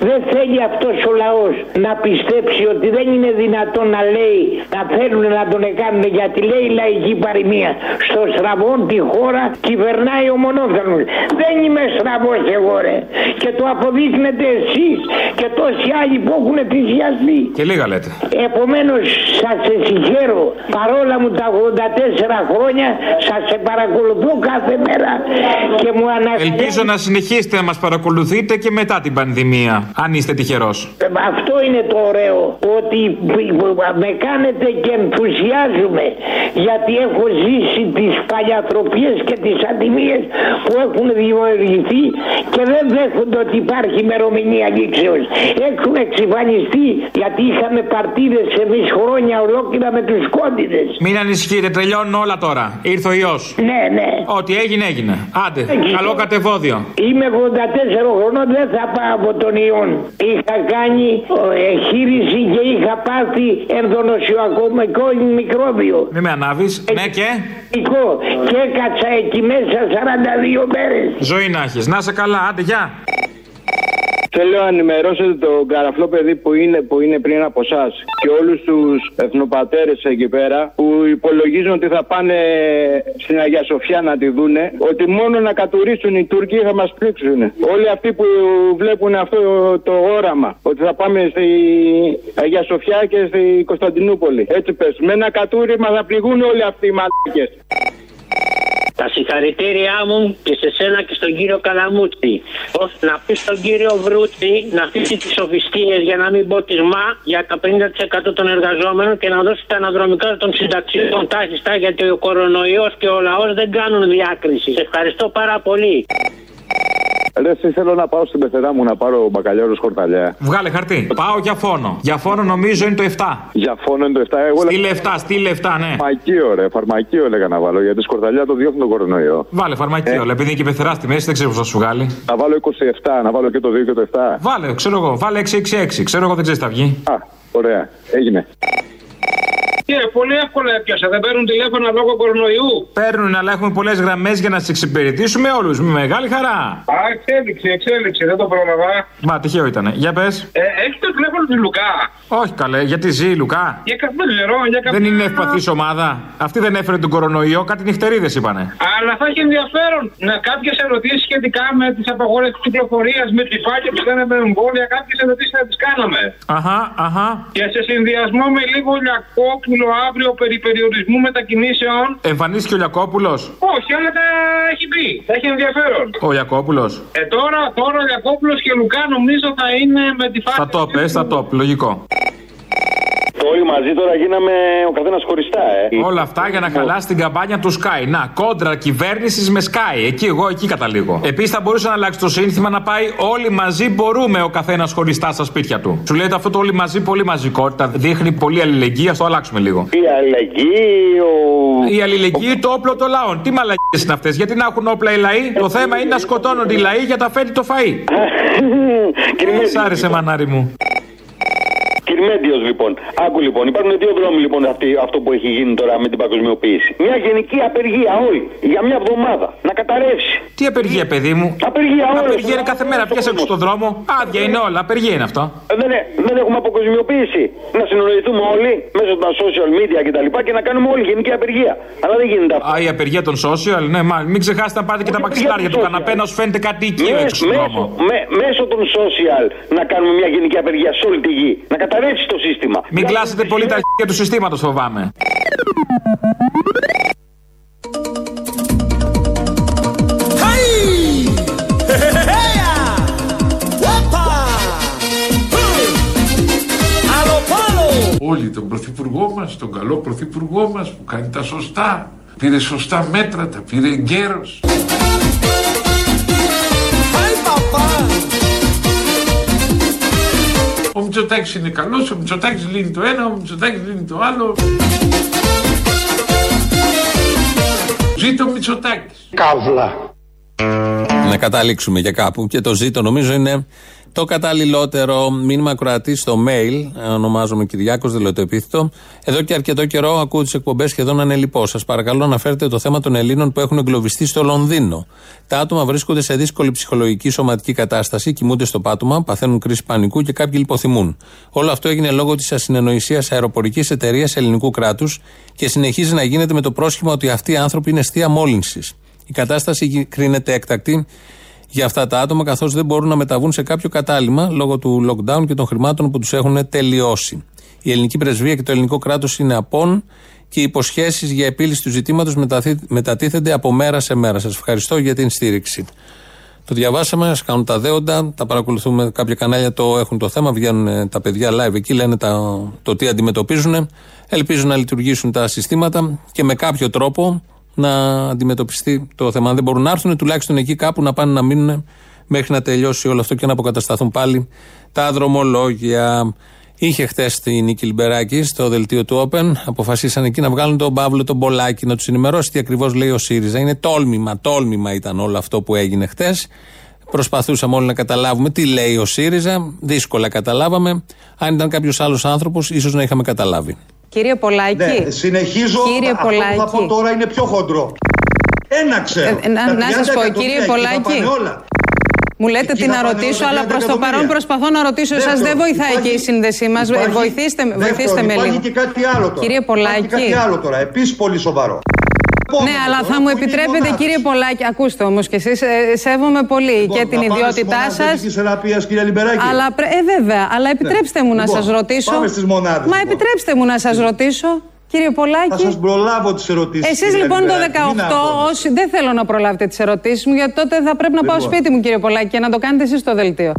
Speaker 14: Δεν θέλει αυτός ο λαός να πιστέψει ότι δεν είναι δυνατόν να λέει να θέλουν να τον κάνουν γιατί λέει η λαϊκή παροιμία. Στο στραβόν τη χώρα κυβερνάει ο μονόθερμος. Δεν είμαι στραβός εγώ ρε. Και το αποδείχνετε εσείς και τόσοι άλλοι που έχουν θυσιαστεί.
Speaker 15: Και λίγα λέτε.
Speaker 14: Επομένως, σας συγχαίρω παρόλα μου τα 84 χρόνια, σας παρακολουθώ κάθε μέρα και μου αναφέρετε.
Speaker 15: Ελπίζω να συνεχίσετε να μας παρακολουθείτε και μετά την πανδημία, αν είστε τυχερός.
Speaker 14: Αυτό είναι το ωραίο, ότι με κάνετε και ενθουσιάζουμε γιατί έχω ζήσει τις παλιατροπίες και τις ατιμίες που έχουν δημιουργηθεί και δεν δέχονται ότι υπάρχει ημερομηνία λήξεως. Έχουν εξυφανιστεί γιατί είχαμε παρτίδες εμείς χρόνια ολόκληρα με του κόντιδες.
Speaker 15: Μην ανησυχείτε, τελειώνουν όλα τώρα. Ήρθε ο ιός.
Speaker 14: Ναι, ναι.
Speaker 15: Ό,τι έγινε, έγινε. Άντε, καλό κατεβόδιο.
Speaker 14: Είμαι 84 χρονών, δεν θα πάω από τον ιόν. Είχα κάνει ε, εγχείρηση και είχα πάθει ενδονοσιακό μικρόβιο.
Speaker 15: Μην με ανάβεις. Ναι και;
Speaker 14: Και έκατσα εκεί μέσα 42 μέρες.
Speaker 15: Ζωή να έχεις. Να σε καλά, άντε, γεια.
Speaker 16: Θέλω να ενημερώσετε τον καραφλό παιδί που είναι, που είναι πριν από εσά και όλους τους εθνοπατέρες εκεί πέρα που υπολογίζουν ότι θα πάνε στην Αγία Σοφιά να τη δούνε ότι μόνο να κατουρίσουν οι Τούρκοι θα μας πλήξουν. Όλοι αυτοί που βλέπουν αυτό το όραμα ότι θα πάμε στη Αγία Σοφιά και στη Κωνσταντινούπολη. Έτσι πες. Με ένα κατούριμα θα πληγούν όλοι αυτοί οι μαλάκες.
Speaker 17: Τα συγχαρητήριά μου και σε σένα και στον κύριο Καλαμούτσι. Να πει στον κύριο Βρούτσι να αφήσει τις σοφιστίε για να μην πω τη ΜΑ για τα 50% των εργαζόμενων και να δώσει τα αναδρομικά των συνταξιών τάχιστα γιατί ο κορονοϊός και ο λαός δεν κάνουν διάκριση. Σε ευχαριστώ πάρα πολύ.
Speaker 16: Ρε, εσύ θέλω να πάω στην πεθερά μου να πάρω μπακαλιάρο χορταλιά.
Speaker 15: Βγάλε χαρτί. Πάω για φόνο. Για φόνο νομίζω είναι το 7.
Speaker 16: Για φόνο είναι το 7. Εγώ
Speaker 15: Στείλε 7, στείλε 7, ναι.
Speaker 16: Φαρμακείο, ρε. Φαρμακείο έλεγα να βάλω γιατί σκορταλιά το διώχνει τον κορονοϊό.
Speaker 15: Βάλε φαρμακείο, ε. επειδή είναι και πεθερά στη μέση δεν ξέρω πώς θα σου βγάλει.
Speaker 16: Να βάλω 27, να βάλω και το 2 και το 7.
Speaker 15: Βάλε, ξέρω εγώ, βάλε 666. Ξέρω εγώ δεν ξέρεις τι θα βγει.
Speaker 16: Α, ωραία. Έγινε.
Speaker 18: Και πολύ εύκολα έπιασα. Δεν παίρνουν τηλέφωνα λόγω κορονοϊού.
Speaker 15: Παίρνουν, αλλά έχουμε πολλές γραμμές για να τι εξυπηρετήσουμε όλους. Με μεγάλη χαρά.
Speaker 18: Α, εξέλιξη, εξέλιξη, δεν το πρόλαβα.
Speaker 15: Μα τυχαίο ήταν. Για πες.
Speaker 18: Ε, έχεις το τηλέφωνο του Λουκά;
Speaker 15: Όχι καλέ, γιατί ζει η Λουκά;
Speaker 18: Για δεν ξέρω, για κάποια...
Speaker 15: Δεν είναι ευπαθής ομάδα. Αυτή δεν έφερε τον κορονοϊό, κάτι νυχτερίδες είπανε.
Speaker 18: Αλλά θα έχει ενδιαφέρον να κάποιες ερωτήσεις σχετικά με τις απαγόρευσει κυκλοφορίας, με τη φάκια που δεν με εμβόλια, κάποιες ερωτήσεις θα τις κάναμε.
Speaker 15: Αχά, αχά.
Speaker 18: Και σε συνδυασμό με λίγο Λιακόπουλο αύριο περί περιορισμού μετακινήσεων.
Speaker 15: Εμφανίστηκε ο Λιακόπουλο.
Speaker 18: Όχι, αλλά τα έχει πει. Θα έχει ενδιαφέρον.
Speaker 15: Ο Λιακόπουλο.
Speaker 18: Ε, τώρα, τώρα ο Λιακόπουλο και Λουκά νομίζω θα είναι με τη φάση.
Speaker 15: Θα το πες, θα το λογικό.
Speaker 19: Όλοι μαζί τώρα γίναμε ο καθένας χωριστά, ε.
Speaker 15: Όλα αυτά για να χαλάσει την καμπάνια του Sky. Να, κόντρα κυβέρνησης με Sky. Εκεί εγώ εκεί καταλήγω. Επίσης θα μπορούσε να αλλάξει το σύνθημα να πάει Όλοι μαζί μπορούμε ο καθένας χωριστά στα σπίτια του. Σου λέτε αυτό το όλοι μαζί πολύ μαζικότητα. Δείχνει πολύ αλληλεγγύη, α το αλλάξουμε λίγο.
Speaker 19: Η αλληλεγγύη, ο...
Speaker 15: Η αλληλεγγύη, το όπλο των λαών. Τι μαλακίες είναι αυτές, γιατί να έχουν όπλα οι λαοί; Το θέμα είναι να σκοτώνονται οι λαοί για τα φέρει το φαΐ. [LAUGHS] Σ' άρεσε μανάρι μου.
Speaker 19: Κυρμέντιος λοιπόν. Άκου λοιπόν, υπάρχουν δύο δρόμοι λοιπόν αυτή, αυτό που έχει γίνει τώρα με την παγκοσμιοποίηση. Μια γενική απεργία όλη για μια εβδομάδα να καταρρεύσει.
Speaker 15: Τι απεργία, παιδί μου;
Speaker 19: Απεργία όλη.
Speaker 15: Απεργία είναι κάθε μέρα. Πιάσε έξω στον δρόμο. Άδεια είναι όλα. Απεργία είναι αυτό.
Speaker 19: Ε, Δεν, ε- δεν έχουμε αποκοσμιοποίηση. Να συνοηθούμε όλοι μέσω των social media κτλ. Και, και να κάνουμε όλη γενική απεργία. Αλλά δεν γίνεται αυτό.
Speaker 15: Α, η απεργία των social, ναι, μα μην ξεχάσετε να πάρετε και τα μαξιλάρια του καναπέ να σου φαίνεται κάτι οικείο έξω στον δρόμο.
Speaker 19: Με- μέσω των social να κάνουμε μια γενική απεργία σε όλη τη γη. Να καταρρεύσει το σύστημα.
Speaker 15: Μην κλάσετε πολύ τα αρχεία του συστήματος, φοβάμαι.
Speaker 1: Όλοι τον πρωθυπουργό μας, τον καλό πρωθυπουργό μας που κάνει τα σωστά. Πήρε σωστά μέτρα, τα πήρε εγκαίρος. Ο Μητσοτάκης είναι καλός, ο Μητσοτάκης λύνει το ένα, ο Μητσοτάκης λύνει το άλλο. Ζήτω ο Μητσοτάκης.
Speaker 6: Καύλα.
Speaker 2: Να καταλήξουμε για κάπου. Και το ζήτο νομίζω είναι το καταλληλότερο μήνυμα κροατή στο mail. Ονομάζομαι Κυριάκος, δεν λέω το επίθετο. Εδώ και αρκετό καιρό ακούω τις εκπομπές σχεδόν ανελειπώ. Σας παρακαλώ αναφέρετε το θέμα των Ελλήνων που έχουν εγκλωβιστεί στο Λονδίνο. Τα άτομα βρίσκονται σε δύσκολη ψυχολογική σωματική κατάσταση, κοιμούνται στο πάτωμα, παθαίνουν κρίση πανικού και κάποιοι λιποθυμούν. Όλο αυτό έγινε λόγω της ασυνεννοησίας αεροπορικής εταιρείας ελληνικού κράτους και συνεχίζει να γίνεται με το πρόσχημα ότι αυτοί οι άνθρωποι είναι αιστεία μόλυνσης. Η κατάσταση κρίνεται έκτακτη για αυτά τα άτομα, καθώς δεν μπορούν να μεταβούν σε κάποιο κατάλημα λόγω του lockdown και των χρημάτων που τους έχουν τελειώσει. Η ελληνική πρεσβεία και το ελληνικό κράτος είναι απόν και οι υποσχέσεις για επίλυση του ζητήματος μετατίθενται από μέρα σε μέρα. Σας ευχαριστώ για την στήριξη. Το διαβάσαμε, ας κάνουν τα δέοντα, τα παρακολουθούμε. Κάποια κανάλια το έχουν το θέμα, βγαίνουν ε, τα παιδιά live εκεί, λένε τα, το τι αντιμετωπίζουν. Ελπίζουν να λειτουργήσουν τα συστήματα και με κάποιο τρόπο να αντιμετωπιστεί το θέμα. Αν δεν μπορούν να έρθουν, τουλάχιστον εκεί κάπου να πάνε να μείνουν μέχρι να τελειώσει όλο αυτό και να αποκατασταθούν πάλι τα δρομολόγια. Είχε χτες τη Νίκη Λιμπεράκη στο δελτίο του Open. Αποφασίσαν εκεί να βγάλουν τον Παύλο τον Μπολάκη να τους ενημερώσει τι ακριβώς λέει ο ΣΥΡΙΖΑ. Είναι τόλμημα, τόλμημα ήταν όλο αυτό που έγινε χτες. Προσπαθούσαμε όλοι να καταλάβουμε τι λέει ο ΣΥΡΙΖΑ. Δύσκολα καταλάβαμε. Αν ήταν κάποιος άλλος άνθρωπος, ίσως να είχαμε καταλάβει.
Speaker 20: Κύριε Πολάκη.
Speaker 21: Ναι, συνεχίζω.
Speaker 20: Κύριε
Speaker 21: Αυτό
Speaker 20: Πολάκη.
Speaker 21: που θα πω τώρα είναι πιο χοντρό. Ένα ξέρω.
Speaker 20: Ε, να-
Speaker 21: Τα
Speaker 20: να
Speaker 21: 30
Speaker 20: σας πω,
Speaker 21: εκατομμύρια
Speaker 20: κύριε
Speaker 21: εκεί θα
Speaker 20: Πολάκη.
Speaker 21: πάνε όλα.
Speaker 20: Μου λέτε
Speaker 21: Εκεί
Speaker 20: τι
Speaker 21: θα
Speaker 20: να
Speaker 21: πάνε
Speaker 20: ρωτήσω,
Speaker 21: όλα τα
Speaker 20: αλλά
Speaker 21: 30
Speaker 20: προς το παρόν
Speaker 21: εκατομμύρια.
Speaker 20: προσπαθώ να ρωτήσω εσά.
Speaker 21: Δεύτερον,
Speaker 20: Δεν βοηθάει
Speaker 21: υπάρχει-
Speaker 20: και η σύνδεσή μας.
Speaker 21: υπάρχει-
Speaker 20: Βοηθήστε, με-
Speaker 21: δεύτερον,
Speaker 20: βοηθήστε με
Speaker 21: Υπάρχει
Speaker 20: λίγο.
Speaker 21: και κάτι άλλο τώρα.
Speaker 20: Κύριε Πολάκη.
Speaker 21: Υπάρχει κάτι άλλο τώρα. Επίσης πολύ σοβαρό.
Speaker 20: Ναι, αλλά θα μου επιτρέπετε, κύριε Πολάκη, ακούστε όμως κι εσείς, σέβομαι πολύ
Speaker 21: Λοιπόν,
Speaker 20: και την
Speaker 21: να πάμε στις
Speaker 20: ιδιότητά
Speaker 21: μονάδες
Speaker 20: σας.
Speaker 21: παιδικής θεραπείας, κύριε Λιμπεράκη.
Speaker 20: Αλλά, πρέ- ε, βέβαια, αλλά επιτρέψτε μου να
Speaker 21: Λοιπόν,
Speaker 20: σας ρωτήσω.
Speaker 21: πάμε στις μονάδες,
Speaker 20: Μα
Speaker 21: λοιπόν.
Speaker 20: επιτρέψτε μου να σας ρωτήσω, κύριε
Speaker 21: Θα
Speaker 20: Πολάκη.
Speaker 21: σας προλάβω τις ερωτήσεις.
Speaker 20: Εσείς λοιπόν το 18, όσοι δεν θέλω να προλάβετε τις ερωτήσεις μου, γιατί τότε θα πρέπει να πάω
Speaker 21: Λοιπόν.
Speaker 20: σπίτι μου, κύριε Πολάκη, και να το κάνετε εσείς στο δελτίο.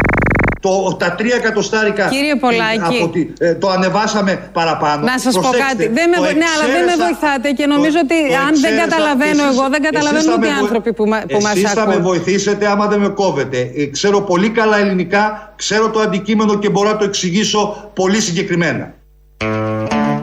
Speaker 21: Το, τα τρία εκατοστάρικα.
Speaker 20: Κύριε Πολάκη.
Speaker 21: από τη- ε, το ανεβάσαμε παραπάνω.
Speaker 20: Να σας πω
Speaker 21: Προσέξτε,
Speaker 20: κάτι. Δεν με,
Speaker 21: το
Speaker 20: ναι, αλλά δεν με
Speaker 21: εξαίρεσα-
Speaker 20: βοηθάτε και νομίζω
Speaker 21: το-
Speaker 20: ότι
Speaker 21: το
Speaker 20: αν δεν
Speaker 21: εξαίρεσα-
Speaker 20: καταλαβαίνω
Speaker 21: εσείς-
Speaker 20: εγώ, δεν
Speaker 21: εσείς
Speaker 20: καταλαβαίνουν
Speaker 21: θα
Speaker 20: ούτε οι
Speaker 21: με βο-
Speaker 20: άνθρωποι που, μα, που μας
Speaker 21: Εσείς θα με
Speaker 20: ακούν.
Speaker 21: βοηθήσετε άμα δεν με κόβετε. Ε, Ξέρω πολύ καλά ελληνικά, ξέρω το αντικείμενο και μπορώ να το εξηγήσω πολύ συγκεκριμένα.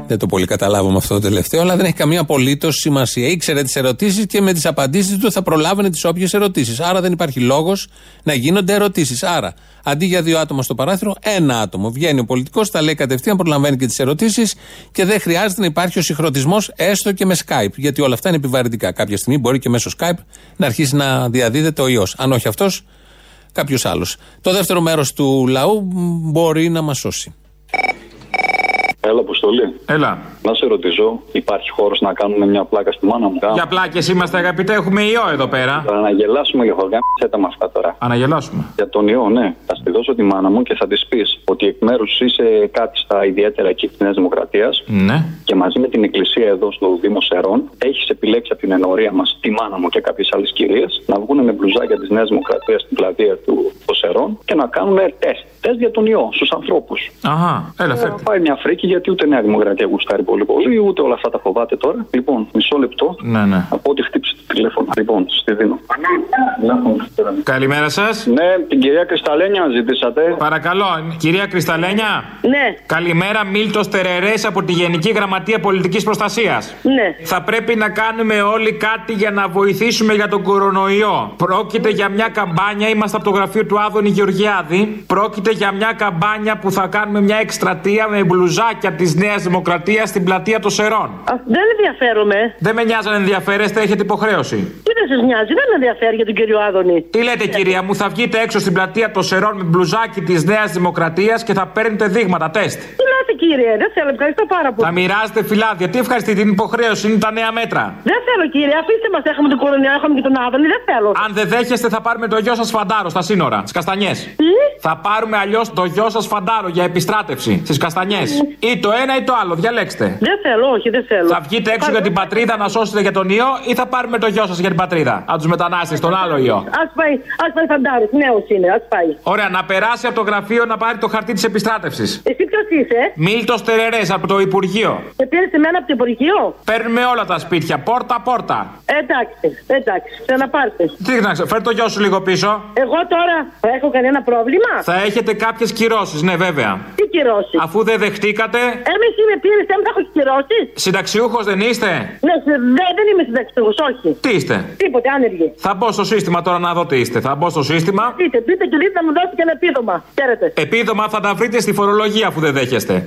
Speaker 2: Δεν το πολύ καταλάβαμε αυτό το τελευταίο, αλλά δεν έχει καμία απολύτως σημασία. Ήξερε τις ερωτήσεις και με τις απαντήσεις του θα προλάβαινε τις όποιες ερωτήσεις. Άρα δεν υπάρχει λόγος να γίνονται ερωτήσεις. Άρα, αντί για δύο άτομα στο παράθυρο, ένα άτομο. Βγαίνει ο πολιτικός, τα λέει κατευθείαν, προλαμβάνει και τις ερωτήσεις και δεν χρειάζεται να υπάρχει ο συγχρονισμός έστω και με Skype. Γιατί όλα αυτά είναι επιβαρυντικά. Κάποια στιγμή μπορεί και μέσω Skype να αρχίσει να διαδίδεται ο ιός. Αν όχι αυτός, κάποιος άλλος. Το δεύτερο μέρος του λαού μπορεί να μας σώσει.
Speaker 22: Έλα, Αποστολή.
Speaker 15: Έλα.
Speaker 22: Να σε ρωτήσω, υπάρχει χώρος να κάνουμε μια πλάκα στη μάνα μου;
Speaker 15: Για πλάκες είμαστε αγαπητέ, έχουμε ιό εδώ πέρα.
Speaker 22: Θα αναγελάσουμε λίγο, γάμισε τα με αυτά τώρα.
Speaker 15: Αναγελάσουμε.
Speaker 22: Για τον ιό, ναι. Θα στη δώσω τη μάνα μου και θα της πεις ότι εκ μέρους είσαι κάτι στα ιδιαίτερα εκεί της Νέας Δημοκρατίας
Speaker 15: Ναι.
Speaker 22: και μαζί με την Εκκλησία εδώ στο Δήμο Σερών έχεις επιλέξει από την ενορία μας τη μάνα μου και κάποιες άλλες κυρίες να βγουν με μπλουζάκια της Νέας Δημοκρατίας στην πλατεία του των Σερών και να κάνουν τεστ. Τεστ για τον ιό στους ανθρώπους.
Speaker 15: Αχά, έλα,
Speaker 22: Ε,
Speaker 15: φέρτε.
Speaker 22: Πάει μια φρίκη γιατί ούτε Νέα Δημοκρατία γουστάρει πολύ πολύ, ούτε όλα αυτά τα φοβάται τώρα. Λοιπόν, μισό λεπτό.
Speaker 15: Ναι, ναι.
Speaker 22: Από ό,τι χτύψει το τηλέφωνο. Λοιπόν, στη δίνω.
Speaker 15: Καλημέρα σας.
Speaker 22: Ναι, την κυρία Κρυσταλένια ζητήσατε.
Speaker 15: Παρακαλώ, κυρία Κρυσταλένια.
Speaker 17: Ναι.
Speaker 15: Καλημέρα, Μίλτος Τερερές από τη Γενική Γραμματεία Πολιτικής Προστασίας.
Speaker 17: Ναι.
Speaker 15: Θα πρέπει να κάνουμε όλοι κάτι για να βοηθήσουμε για τον κορονοϊό. Πρόκειται για μια καμπάνια, είμαστε από το γραφείο του Άδωνη Γεωργιάδη. Πρόκειται για μια καμπάνια που θα κάνουμε μια εκστρατεία με μπλουζάκια της Νέας Δημοκρατίας στην πλατεία των Σερών.
Speaker 17: Α, δεν ενδιαφέρομαι.
Speaker 15: Δεν με νοιάζει αν ενδιαφέρεστε, έχετε υποχρέωση.
Speaker 17: Τι δεν σας νοιάζει, δεν με ενδιαφέρει για τον κύριο Άδωνη.
Speaker 15: Τι λέτε, κυρία μου, θα βγείτε έξω στην πλατεία των Σερών με μπλουζάκι της Νέας Δημοκρατίας και θα παίρνετε δείγματα, τεστ.
Speaker 17: Τι λέτε κύριε, δεν θέλω, ευχαριστώ πάρα πολύ.
Speaker 15: Θα μοιράζετε φυλάδια. Τι ευχαριστεί την υποχρέωση, είναι τα νέα μέτρα.
Speaker 17: Δεν θέλω κύριε, αφήστε μας, έχουμε τον κορονοϊό, έχουμε και τον Άδωνη, δεν θέλω.
Speaker 15: Αν δεν δέχεστε, θα πάρουμε το γιο σας φαντάρο στα σύνορα, στις καστανιές. Θα πάρουμε αλλιώς το γιο σας φαντάρο για επιστράτευση στις καστανιές. Ή το ένα ή το άλλο, διαλέξτε.
Speaker 17: Δεν θέλω, όχι, δεν θέλω.
Speaker 15: Θα βγείτε έξω για την πατρίδα να σώσετε για τον ιό ή θα πάρουμε το γιο σας για την πατρίδα. Από τους μετανάστες, τον άλλο ιό;
Speaker 17: Α πάει, ας πάει φαντάρος, νέος είναι, ας πάει.
Speaker 15: Ωραία, να περάσει από το γραφείο να πάρει το χαρτί της επιστράτευσης.
Speaker 17: Εσύ ποιος είσαι,
Speaker 15: Μίλτος Τερερές από το Υπουργείο.
Speaker 17: σε πήρες εμένα από το Υπουργείο;
Speaker 15: Παίρνουμε όλα τα σπίτια, πόρτα-πόρτα.
Speaker 17: Εντάξει, εντάξει, ξαναπάρτε.
Speaker 15: Τι να ξέρω, φέρ το γιο σου λίγο πίσω.
Speaker 17: Εγώ τώρα έχω κανένα πρόβλημα;
Speaker 15: Θα έχετε κάποιες κυρώσεις, ναι, βέβαια.
Speaker 17: Τι κυρώσεις;
Speaker 15: Αφού δεν δεχτήκατε,
Speaker 17: Εμείς είμαι πήρε, δεν θα έχω κυρώσεις.
Speaker 15: συνταξιούχος δεν είστε;
Speaker 17: Ναι, σε- δεν, δεν είμαι συνταξιτούχο, όχι.
Speaker 15: Τι είστε;
Speaker 17: Τίποτε, άνεργη.
Speaker 15: Θα μπω στο σύστημα τώρα να δω τι είστε. Θα μπω στο σύστημα.
Speaker 17: Πείτε, πείτε και δείτε να μου δώσετε και ένα επίδομα. Ξέρετε.
Speaker 15: Επίδομα θα τα βρείτε στη φορολογία αφού δεν δέχεστε.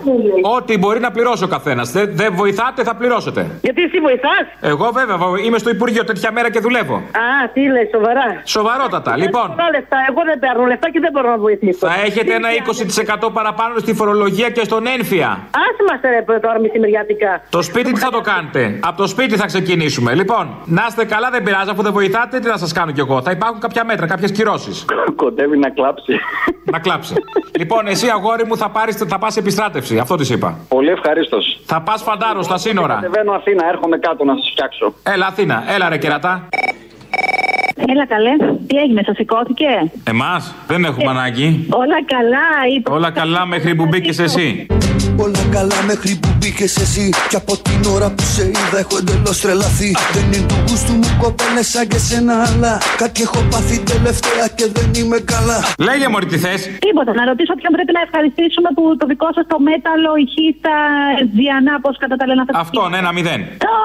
Speaker 15: Ό,τι μπορεί να πληρώσει ο καθένας. Δεν, δεν βοηθάτε, θα πληρώσετε.
Speaker 17: Γιατί εσύ βοηθάς;
Speaker 15: Εγώ βέβαια βο- είμαι στο Υπουργείο τέτοια μέρα και δουλεύω.
Speaker 17: Α, τι λες, σοβαρά.
Speaker 15: Σοβαρότατα. Λοιπόν,
Speaker 17: Πολλά λεφτά, εγώ δεν παίρνω λεφτά και δεν μπορώ να βοηθήσω.
Speaker 15: θα έχετε ένα 20% παραπάνω στη φορολογία και στον ένφια.
Speaker 17: Άσε μα ρε τώρα μεσημεριάτικα.
Speaker 15: Το σπίτι τι θα το κάνετε; Από το σπίτι θα ξεκινήσουμε. Λοιπόν, να είστε καλά, δεν πειράζει. Αφού δεν βοηθάτε, τι να σας κάνω κι εγώ; Θα υπάρχουν κάποια μέτρα, κάποιες κυρώσεις.
Speaker 22: Κοντεύει να κλάψει.
Speaker 15: Να κλάψει. λοιπόν, εσύ αγόρι μου θα, πάρεις, θα πας επιστράτευση. Αυτό της είπα.
Speaker 22: Πολύ ευχαρίστως.
Speaker 15: Θα πας φαντάρος στα σύνορα.
Speaker 22: Κατεβαίνω Αθήνα, έρχομαι κάτω να σας φτιάξω.
Speaker 15: Έλα, Αθήνα, έλα ρε κερατά.
Speaker 23: Έλα καλέ, τι έγινε, σα σηκώθηκε;
Speaker 15: Εμάς δεν έχουμε ανάγκη.
Speaker 23: Όλα καλά, είπε.
Speaker 15: Όλα καλά μέχρι που μπήκες εσύ.
Speaker 24: Όλα καλά μέχρι που μπήκες εσύ. Και από την ώρα που σε είδα έχω εντελώς τρελαθεί. Δεν είναι του γούστου μου κοπέλες σαν και σένα, αλλά κάτι έχω πάθει τελευταία και δεν είμαι καλά.
Speaker 15: Λέγε μωρή τι θες;
Speaker 23: Τίποτα, να ρωτήσω ποιον πρέπει να ευχαριστήσουμε που το δικό σας το μέταλλο ηχεί στα Διανά, πώς κατά τα λένε αυτά.
Speaker 15: Αυτόν, ένα μηδέν.
Speaker 23: Ω,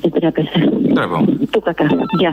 Speaker 23: Δεν τρέπεσαι.
Speaker 15: Τρέπω.
Speaker 23: Του κακά. Γεια.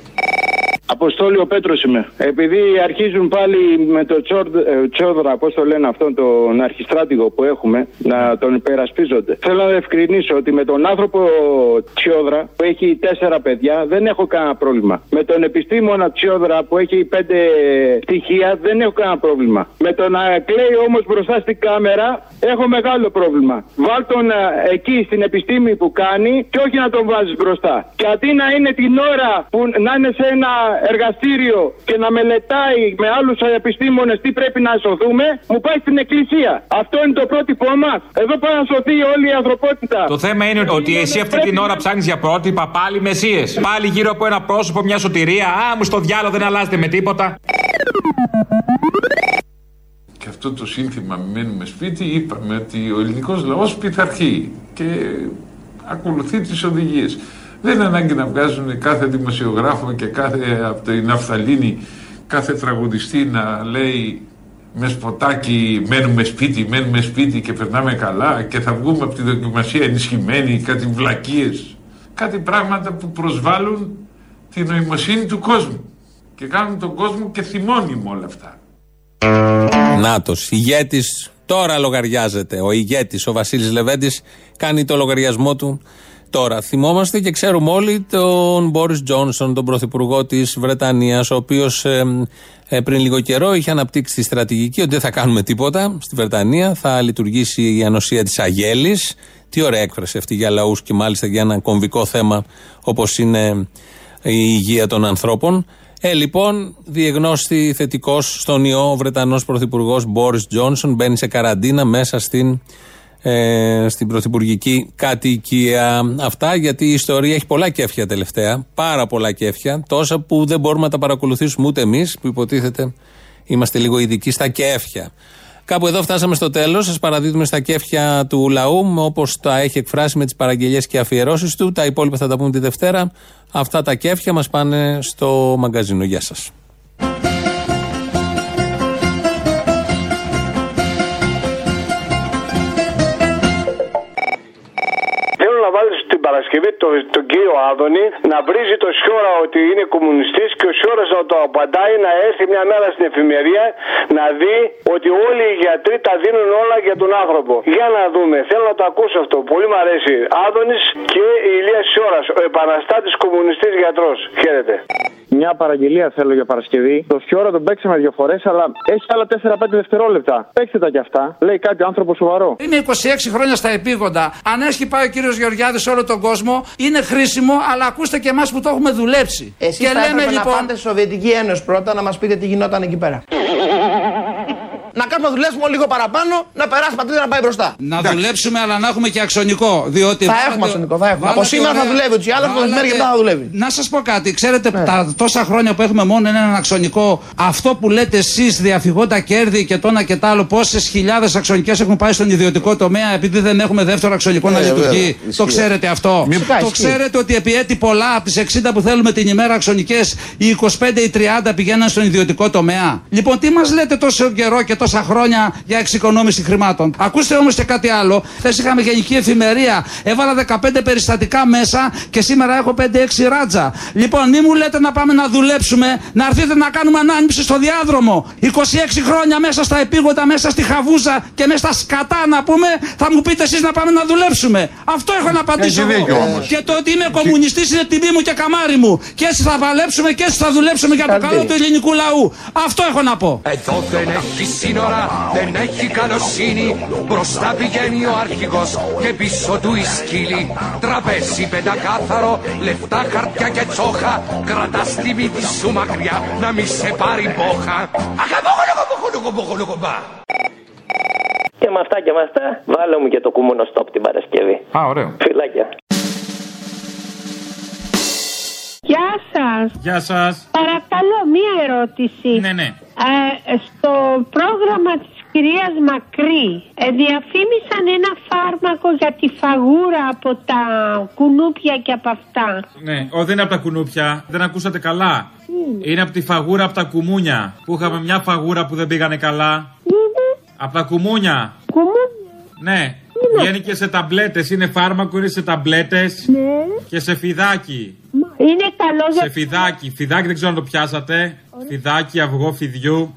Speaker 16: Αποστόλη ο Πέτρος είμαι. Επειδή αρχίζουν πάλι με το Τσόρ- ε, Τσόδρα, πώς το λένε αυτόν τον αρχιστράτηγο που έχουμε, να τον υπερασπίζονται. Θέλω να ευκρινίσω ότι με τον άνθρωπο Τσιόδρα που έχει τέσσερα παιδιά δεν έχω κανένα πρόβλημα. Με τον επιστήμονα Τσιόδρα που έχει πέντε πτυχία δεν έχω κανένα πρόβλημα. Με τον να κλαίει όμως μπροστά στην κάμερα έχω μεγάλο πρόβλημα. Βάλ τον ε, εκεί στην επιστήμη που κάνει και όχι να τον βάζεις μπροστά. Και αντί να είναι την ώρα που να είναι σε ένα εργαστήριο και να μελετάει με άλλους επιστήμονες τι πρέπει να σωθούμε, μου πάει στην εκκλησία. Αυτό είναι το πρότυπό μας. Εδώ πάει να σωθεί όλη η ανθρωπότητα.
Speaker 15: Το θέμα είναι ότι εσύ αυτή την ώρα ψάχνεις για πρότυπα πάλι μεσίες. Πάλι γύρω από ένα πρόσωπο, μια σωτηρία. Α, μου στο διάλογο δεν αλλάζετε με τίποτα.
Speaker 1: Και αυτό το σύνθημα «Μη μένουμε σπίτι» είπαμε ότι ο ελληνικός λαός πειθαρχεί και ακολουθεί τις οδηγίες. Δεν είναι ανάγκη να βγάζουν κάθε δημοσιογράφο και κάθε από την Ναυταλίνη κάθε τραγουδιστή να λέει με σποτάκι μένουμε σπίτι, μένουμε σπίτι και περνάμε καλά και θα βγούμε από τη δοκιμασία ενισχυμένοι, κάτι βλακίες, κάτι πράγματα που προσβάλλουν τη νοημοσύνη του κόσμου και κάνουν τον κόσμο και θυμώνει με όλα αυτά.
Speaker 2: Νάτος, ηγέτης, τώρα λογαριάζεται. Ο ηγέτης, ο Βασίλης Λεβέντης, κάνει το λογαριασμό του τώρα. Θυμόμαστε και ξέρουμε όλοι τον Μπόρις Τζόνσον, τον πρωθυπουργό της Βρετανίας, ο οποίος πριν λίγο καιρό είχε αναπτύξει τη στρατηγική ότι δεν θα κάνουμε τίποτα στη Βρετανία, θα λειτουργήσει η ανοσία της Αγέλης. Τι ωραία έκφραση αυτή για λαούς και μάλιστα για ένα κομβικό θέμα όπως είναι η υγεία των ανθρώπων. Ε, λοιπόν, διεγνώστη θετικός στον ιό ο Βρετανός Πρωθυπουργός Μπόρις Τζόνσον μπαίνει σε καραντίνα μέσα στην, ε, στην πρωθυπουργική κατοικία. Αυτά γιατί η ιστορία έχει πολλά κέφια τελευταία. Πάρα πολλά κέφια. Τόσα που δεν μπορούμε να τα παρακολουθήσουμε ούτε εμείς, που υποτίθεται Είμαστε λίγο ειδικοί στα κέφια. Κάπου εδώ φτάσαμε στο τέλος. Σας παραδίδουμε στα κέφια του λαού, όπως τα έχει εκφράσει με τις παραγγελίες και αφιερώσεις του. Τα υπόλοιπα θα τα πούμε τη Δευτέρα. Αυτά τα κέφια μας πάνε στο μαγκαζίνο. Γεια
Speaker 25: σας. Την Παρασκευή τον, τον κύριο Άδωνη να βρίζει το Σιώρα ότι είναι κομμουνιστής και ο Σιώρα να το απαντάει να έρθει μια μέρα στην εφημερία να δει ότι όλοι οι γιατροί τα δίνουν όλα για τον άνθρωπο. Για να δούμε, θέλω να το ακούσω αυτό. Πολύ μου αρέσει. Άδωνης και η Ηλία Σιώρα, ο επαναστάτης κομμουνιστής γιατρός. Χαίρετε.
Speaker 26: Μια παραγγελία θέλω για Παρασκευή. Το Σιώρα τον παίξαμε δύο φορές, αλλά έχει άλλα 4-5 δευτερόλεπτα. Παίξτε τα κι αυτά. Λέει κάτι άνθρωπος σοβαρό.
Speaker 27: Είμαι 26 χρόνια στα επίγοντα. Αν έχει πάει ο κύριος Γεωργιάδης σε όλο τον κόσμο, είναι χρήσιμο, αλλά ακούστε και εμάς που το έχουμε δουλέψει.
Speaker 11: Εσείς
Speaker 27: και
Speaker 11: θα
Speaker 27: λέμε
Speaker 11: έπρεπε
Speaker 27: λοιπόν.
Speaker 11: να πάτε στη Σοβιετική Ένωση πρώτα να μας πείτε τι γινόταν εκεί πέρα. Να κάνουμε να δουλέψουμε λίγο παραπάνω, να περάσει η πατρίδα να πάει μπροστά.
Speaker 27: Να δουλέψουμε, αλλά να έχουμε και αξονικό. Διότι
Speaker 11: Θα
Speaker 27: βάλατε-
Speaker 11: έχουμε αξονικό, θα έχουμε. Από
Speaker 27: βάλατε
Speaker 11: σήμερα θα
Speaker 27: ωραία-
Speaker 11: δουλεύει, ούτως ή άλλως, από το μεσημέρι και μετά θα δουλεύει.
Speaker 27: Να σας πω κάτι. Ξέρετε, τα τόσα χρόνια που έχουμε μόνο έναν αξονικό, αυτό που λέτε εσείς διαφυγόντα κέρδη και το ένα και το άλλο, πόσες χιλιάδες αξονικές έχουν πάει στον ιδιωτικό τομέα επειδή δεν έχουμε δεύτερο αξονικό να
Speaker 11: Ε, βέβαια,
Speaker 27: λειτουργεί.
Speaker 11: ισχύει.
Speaker 27: Το ξέρετε αυτό.
Speaker 11: Φυσικά,
Speaker 27: Το
Speaker 11: ισχύει.
Speaker 27: ξέρετε ότι επί έτη πολλά από τις 60 που θέλουμε την ημέρα αξονικές, οι 25 ή 30 πηγαίναν στον ιδιωτικό τομέα. Λοιπόν, τι μας λέτε τόσο καιρό και τόσα χρόνια για εξοικονόμηση χρημάτων. Ακούστε όμως και κάτι άλλο. Χθες είχαμε γενική εφημερία. Έβαλα 15 περιστατικά μέσα και σήμερα έχω 5-6 ράτζα. Λοιπόν, μη μου λέτε να πάμε να δουλέψουμε, να έρθετε να κάνουμε ανάνυψη στο διάδρομο. 26 χρόνια μέσα στα επίγοντα, μέσα στη χαβούζα και μέσα στα σκατά να πούμε, θα μου πείτε εσείς να πάμε να δουλέψουμε. Αυτό έχω να απαντήσω
Speaker 1: Έχει
Speaker 27: εγώ.
Speaker 1: δίκιο όμως.
Speaker 27: Και το ότι είμαι κομμουνιστής είναι τιμή μου και καμάρι μου. Και έτσι θα παλέψουμε και έτσι θα δουλέψουμε για το καλό του ελληνικού λαού. Αυτό έχω να πω.
Speaker 28: Εδώ δεν έχει σύνορα, δεν έχει καλοσύνη Μπροστά πηγαίνει ο αρχηγός και πίσω του η σκύλη Τραπέζι πεντακάθαρο, λεφτά χαρτιά και τσόχα Κρατάς τη μύτη σου μακριά να μη σε πάρει μπόχα Αχαμπόχολοκομποχολοκομποχολοκομπά
Speaker 29: Και με αυτά και με αυτά, βάλω μου και το κούμουνο stop την Παρασκευή.
Speaker 15: Α, ωραίο.
Speaker 29: Φιλάκια.
Speaker 30: Γεια σας.
Speaker 15: Γεια σας.
Speaker 30: Παρακαλώ, μία ερώτηση.
Speaker 15: Ναι, ναι.
Speaker 30: Ε, στο πρόγραμμα της κυρίας Μακρύ ε, διαφήμισαν ένα φάρμακο για τη φαγούρα από τα κουνούπια και από αυτά.
Speaker 15: Ναι, ο, δεν είναι από τα κουνούπια. Δεν ακούσατε καλά. Είναι από τη φαγούρα από τα κουμούνια. Που είχαμε μια φαγούρα που δεν πήγανε καλά. Από τα κουμούνια. Ναι. Βγαίνει και σε ταμπλέτες. Είναι φάρμακο, είναι σε ταμπλέτες. Και σε φιδάκι.
Speaker 30: Είναι καλός για
Speaker 15: Σε φιδάκι. Φιδάκι δεν ξέρω αν το πιάσατε. Φιδάκι, αυγό φιδιού.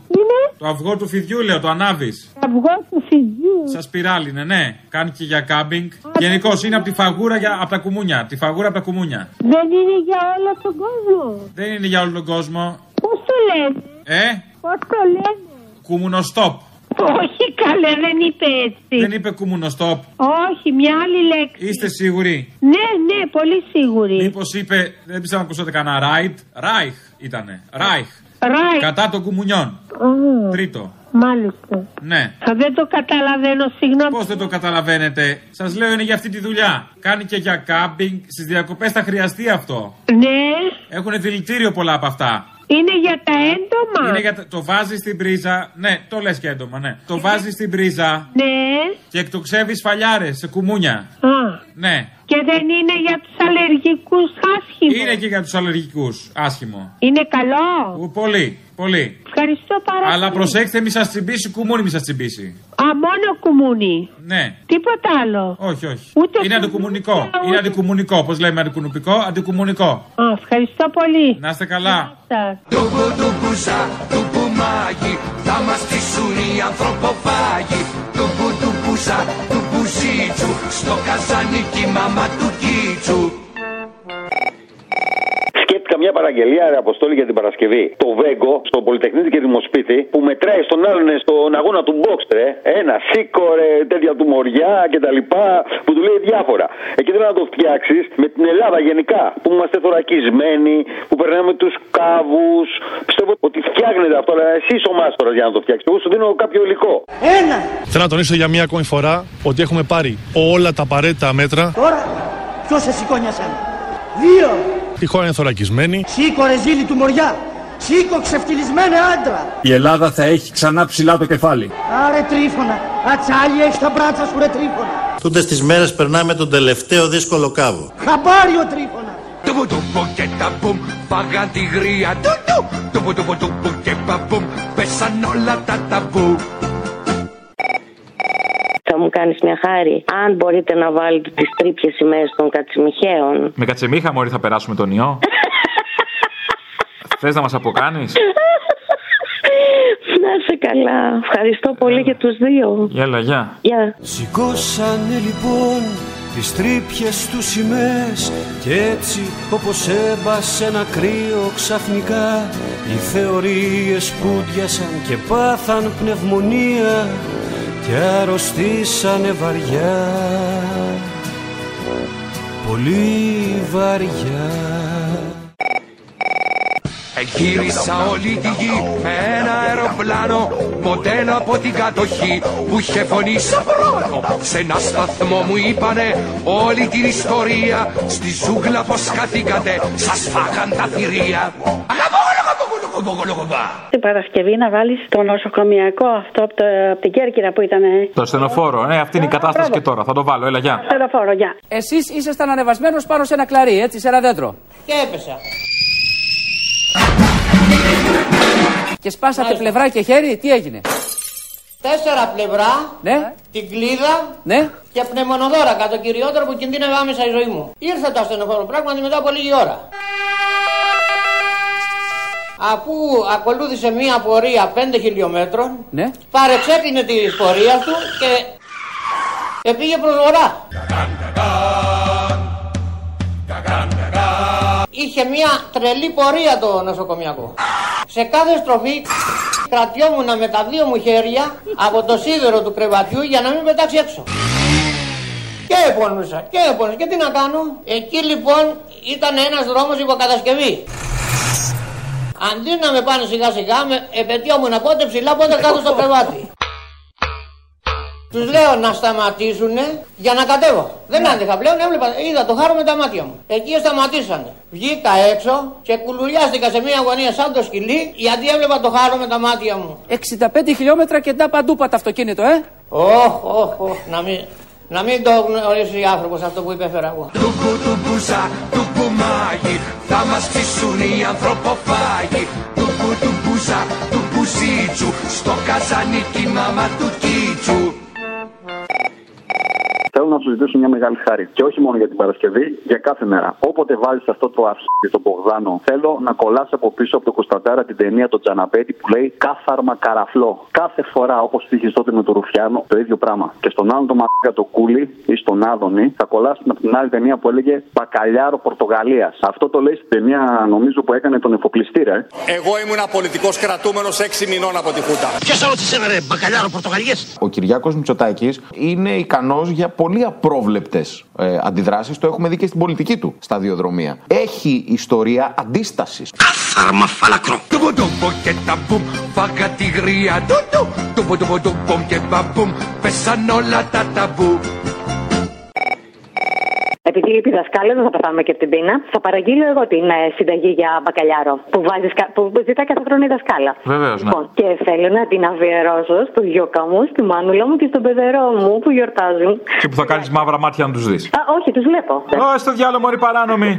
Speaker 15: Το αυγό του φιδιού λέω, το ανάβεις.
Speaker 30: αυγό του φιδιού.
Speaker 15: Σας σπιράλι είναι, ναι. Κάνει και για κάμπινγκ. Γενικώς είναι από τη φαγούρα για, από τα κουμούνια. Τη φαγούρα από τα κουμούνια.
Speaker 30: Δεν είναι για όλο τον κόσμο.
Speaker 15: Δεν είναι για όλο τον κόσμο.
Speaker 30: Πώς το λένε;
Speaker 15: Ε,
Speaker 30: Πώς το λένε;
Speaker 15: κουμουνοστόπ. [LAUGHS]
Speaker 30: Όχι καλέ, δεν είπε έτσι.
Speaker 15: Δεν είπε κουμουνοστόπ.
Speaker 30: Όχι, μια άλλη λέξη.
Speaker 15: Είστε σίγουροι;
Speaker 30: Ναι, ναι, πολύ σίγουρη.
Speaker 15: Μήπως είπε, δεν πιστεύω να ακούσατε κανένα ράιτ. Ράιχ ήτανε. Ράιχ.
Speaker 30: Ράιχ.
Speaker 15: Κατά των κουμουνιών.
Speaker 30: Α,
Speaker 15: Τρίτο.
Speaker 30: Μάλιστα.
Speaker 15: Ναι.
Speaker 30: Α, Δεν το καταλαβαίνω, συγγνώμη.
Speaker 15: Πώς δεν το καταλαβαίνετε; Σας λέω είναι για αυτή τη δουλειά. Κάνει και για κάμπινγκ. Στις διακοπές θα χρειαστεί αυτό.
Speaker 30: Ναι,
Speaker 15: Έχουν δηλητήριο πολλά από αυτά.
Speaker 30: Είναι για τα έντομα.
Speaker 15: Είναι για τα- το βάζεις στην πρίζα. Ναι, το λες και έντομα, ναι. Το βάζεις στην πρίζα
Speaker 30: Ναι.
Speaker 15: και εκτοξεύεις φαλιάρες σε κουμούνια.
Speaker 30: Α,
Speaker 15: Ναι.
Speaker 30: και δεν είναι για τους αλλεργικούς άσχημο.
Speaker 15: Είναι και για τους αλλεργικούς. Άσχημο.
Speaker 30: Είναι καλό.
Speaker 15: Ου, Πολύ, πολύ.
Speaker 30: Ευχαριστώ πάρα
Speaker 15: Αλλά
Speaker 30: πολύ.
Speaker 15: προσέξτε, μη σας τσιμπήσει κουμούνι, μη σας τσιμπήσει.
Speaker 30: Α, μόνο κουμούνι.
Speaker 15: Ναι.
Speaker 30: Τίποτα άλλο.
Speaker 15: Όχι, όχι.
Speaker 30: Ούτε
Speaker 15: Είναι αντικουμουνικό. Είναι αντικουμουνικό. Πώς λέμε αντικουνουπικό, αντικουμουνικό.
Speaker 30: Α, ευχαριστώ πολύ.
Speaker 15: Να είστε καλά.
Speaker 30: Σας.
Speaker 28: Τούμπου τούμπουζα, τούμπου μάγι Θα μας στήσουν οι ανθρωποφάγοι Τούμπου τούμπουζα, τούμπου ζίτσου Στο καζανίκι μάμα του κίτσου
Speaker 19: Σκέφτηκα μια παραγγελία ρε, αποστόλη για την Παρασκευή. Το Βέγκο στο Πολυτεχνίδη και Δημοσπίτι που μετράει στον άλλον ε, στον αγώνα του box, ρε. Ένα σίκο, ρε, τέτοια του μοριά κτλ. Που του λέει διάφορα. Εκεί δεν να το φτιάξεις με την Ελλάδα γενικά. Που είμαστε θωρακισμένοι, που περνάμε τους κάβους. Πιστεύω ότι φτιάχνεται αυτό, αλλά εσύ ο μάστορας για να το φτιάξεις. Εγώ σου δίνω κάποιο υλικό.
Speaker 31: Ένα. Θέλω να τονίσω για μία ακόμη φορά ότι έχουμε πάρει όλα τα απαραίτητα μέτρα.
Speaker 32: Τώρα, ποιος σε σηκώνει εσένα; Δύο.
Speaker 31: Η χώρα είναι θωρακισμένη.
Speaker 32: Σήκω ρε ζήλι του Μοριά.
Speaker 33: Σήκω ξεφτυλισμένε άντρα.
Speaker 34: Η Ελλάδα θα έχει ξανά ψηλά το κεφάλι.
Speaker 33: Άρε τρίφωνα. Ατσάλι έχει τα μπράτσα σου ρε τρίφωνα.
Speaker 35: Τούτες τις μέρες περνάμε τον τελευταίο δύσκολο κάβο.
Speaker 33: Χαμπάριο τρίφωνα.
Speaker 28: Τουπου τουπου και τα μπουμ, φάγαν τη γρία του του. Τουπου τουπου τουπου και μπαμπουμ, πέσαν όλα τα ταμπού.
Speaker 36: Θα μου κάνεις μια χάρη. Αν μπορείτε να βάλετε τις τρίπιες σημαίες των κατσιμιχαίων.
Speaker 15: Με κατσεμίχα μόλι θα περάσουμε τον ιό. [LAUGHS] Θες να μας αποκάνεις;
Speaker 36: Να είσαι καλά. Ευχαριστώ πολύ για τους δύο.
Speaker 15: Γεια, γεια.
Speaker 36: Γεια.
Speaker 24: Σηκώσανε λοιπόν τις τρύπιες τους σημαίες και έτσι όπως έμπασε ένα κρύο ξαφνικά οι θεωρίες πούντιασαν και πάθαν πνευμονία και αρρωστήσανε βαριά. Πολύ βαριά.
Speaker 28: Εγύρισα όλη τη γη με ένα αεροπλάνο Μοντέλο από την κατοχή που είχε φωνή σαν βρόνο Σε ένα σταθμό μου είπανε όλη την ιστορία. Στη ζούγκλα πως χαθήκατε σας φάγαν τα θηρία
Speaker 37: Την Παρασκευή να βάλεις το νοσοκομιακό αυτό από, το, από την Κέρκυρα που ήταν.
Speaker 15: Το ασθενοφόρο, ναι, αυτή είναι η κατάσταση και τώρα. Θα το βάλω, έλα, γεια.
Speaker 37: Στενοφόρο, γεια.
Speaker 38: Εσείς ήσασταν ανεβασμένος πάνω σε ένα κλαρί, έτσι, σε ένα δέντρο.
Speaker 33: Και έπεσα.
Speaker 38: Και σπάσατε πλευρά και χέρι, τι έγινε;
Speaker 33: Τέσσερα πλευρά,
Speaker 38: Ναι,
Speaker 33: την κλίδα
Speaker 38: ναι.
Speaker 33: και πνευμονοδόρακα, το κυριότερο που κινδύνευε άμεσα η ζωή μου. Ήρθε το ασθενοφόρο πράγματι μετά από λίγη ώρα. Αφού ακολούθησε μία πορεία 5 χιλιόμετρων,
Speaker 38: Ναι.
Speaker 33: παρεξέκλεινε τη πορεία του και επήγε προς βορρά. Είχε μία τρελή πορεία το νοσοκομιακό. Σε κάθε στροφή κρατιόμουν με τα δύο μου χέρια από το σίδερο του κρεβατιού για να μην πετάξει έξω. Και επώνουσα και επώνουσα και τι να κάνω; Εκεί λοιπόν ήταν ένας δρόμος υποκατασκευής. Αντί να με πάνε σιγά σιγά, με επαιτειόμουν πότε ψηλά, πότε κάτω στο κρεβάτι. Τους λέω να σταματήσουν για να κατέβω. Δεν άντεχα πλέον, έβλεπα, είδα το χάρο με τα μάτια μου. Εκεί σταματήσανε. Βγήκα έξω και κουλουριάστηκα σε μια γωνία σαν το σκυλί γιατί έβλεπα το χάρο με τα μάτια μου.
Speaker 38: 65 χιλιόμετρα και τα παντού πατ' αυτοκίνητο, ε.
Speaker 33: Όχ, όχ, όχ, να μην, να μην το γνωρίσει άνθρωπος αυτό που υπέφερα εγώ.
Speaker 28: Τουκου του μπουζά, του μπουμάγι Θα μας ψήσουν οι ανθρωποφάγοι Τουκου του μπουζά, του μπουζίτσου Στο καζάνι τη μάμα του κίτσου
Speaker 22: Θέλω να σου ζητήσω μια μεγάλη χάρη. Και όχι μόνο για την Παρασκευή, για κάθε μέρα. Όποτε βάζεις αυτό το αρχίδι στον Μπογδάνο, θέλω να κολλάς από πίσω από το Κωνσταντάρα την ταινία το Τζαναπέτη που λέει Κάθαρμα καραφλό. Κάθε φορά όπως πήγε τότε με το Ρουφιάνο, το ίδιο πράγμα. Και στον άλλον το μαλάκα το κούλι ή στον Άδωνη θα κολλάς από την άλλη ταινία που έλεγε Μπακαλιάρο Πορτογαλίας. Αυτό το λέει στην ταινία νομίζω που έκανε τον εφοπλιστήρα. Ε.
Speaker 39: Εγώ ήμουν πολιτικό κρατούμενος 6 μηνών από τη Χούτα.
Speaker 32: Ποιος άλλο τη έβαλε μπακαλιάρο Πορτογαλίε.
Speaker 40: Ο Κυριάκος Μητσοτάκης είναι ικανός για πολύ απρόβλεπτε ε, αντιδράσει. Το έχουμε δει και στην πολιτική του σταδιοδρομία. Έχει ιστορία αντίσταση.
Speaker 28: Κάθαρμα φαλακρό Τουπου τουπου και τα μπουμ Φάγα τη γρία του του Τουπου τουπου τουπου και μπαμπουμ Πέσαν όλα τα ταμπού
Speaker 41: Επειδή λείπει δασκάλα, δεν θα πεθάνουμε και από την πείνα. Θα παραγγείλω εγώ την ε, συνταγή για μπακαλιάρο που, βάζεις, κα- που ζητά κάθε χρόνο η δασκάλα.
Speaker 15: Βεβαίως, ναι.
Speaker 41: Λοιπόν, και θέλω να την αφιερώσω στο γιώκα μου, στη μάνουλα μου και στον παιδερό μου που γιορτάζουν.
Speaker 15: Και που θα κάνεις μαύρα μάτια να τους δεις.
Speaker 41: Α, όχι, τους βλέπω.
Speaker 15: Ω, στο διάλογο, μωρή παράνομη.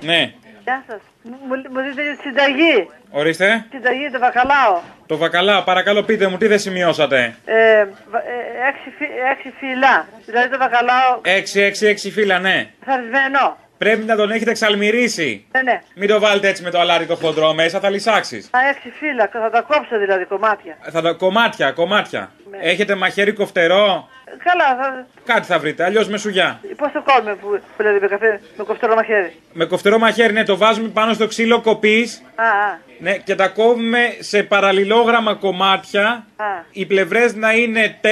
Speaker 15: Ναι,
Speaker 42: Γεια σας. Μου, μου δείτε τη συνταγή.
Speaker 15: ορίστε.
Speaker 42: Συνταγή το βακαλάο.
Speaker 15: Το βακαλά, παρακαλώ πείτε μου, τι δεν σημειώσατε;
Speaker 42: Ε, βα- ε, έξι, φυ- έξι φύλλα. Δηλαδή το βακαλάο
Speaker 15: 6-6-6 φύλλα, ναι.
Speaker 42: θαρισμένο.
Speaker 15: Πρέπει να τον έχετε εξαλμυρίσει.
Speaker 42: Ναι, ναι.
Speaker 15: Μην το βάλετε έτσι με το αλάτι το χοντρό μέσα, θα λυσάξεις.
Speaker 42: Α, έξι φύλλα. Θα τα κόψω δηλαδή κομμάτια.
Speaker 15: Θα τα... Κομμάτια, κομμάτια.
Speaker 42: Ναι.
Speaker 15: Έχετε μαχαίρι κοφτερό;
Speaker 42: Ε, Καλά, θα...
Speaker 15: Κάτι θα βρείτε, αλλιώς με σουγιά.
Speaker 42: πώς το κόβουμε που, που δηλαδή με καφέ, με κοφτερό μαχαίρι;
Speaker 15: Με κοφτερό μαχαίρι, ναι, το βάζουμε πάνω στο ξύλο κοπής.
Speaker 42: Α, α,
Speaker 15: Ναι, και τα κόβουμε σε παραλληλόγραμμα κομμάτια.
Speaker 42: α.
Speaker 15: Οι πλευρές να είναι 4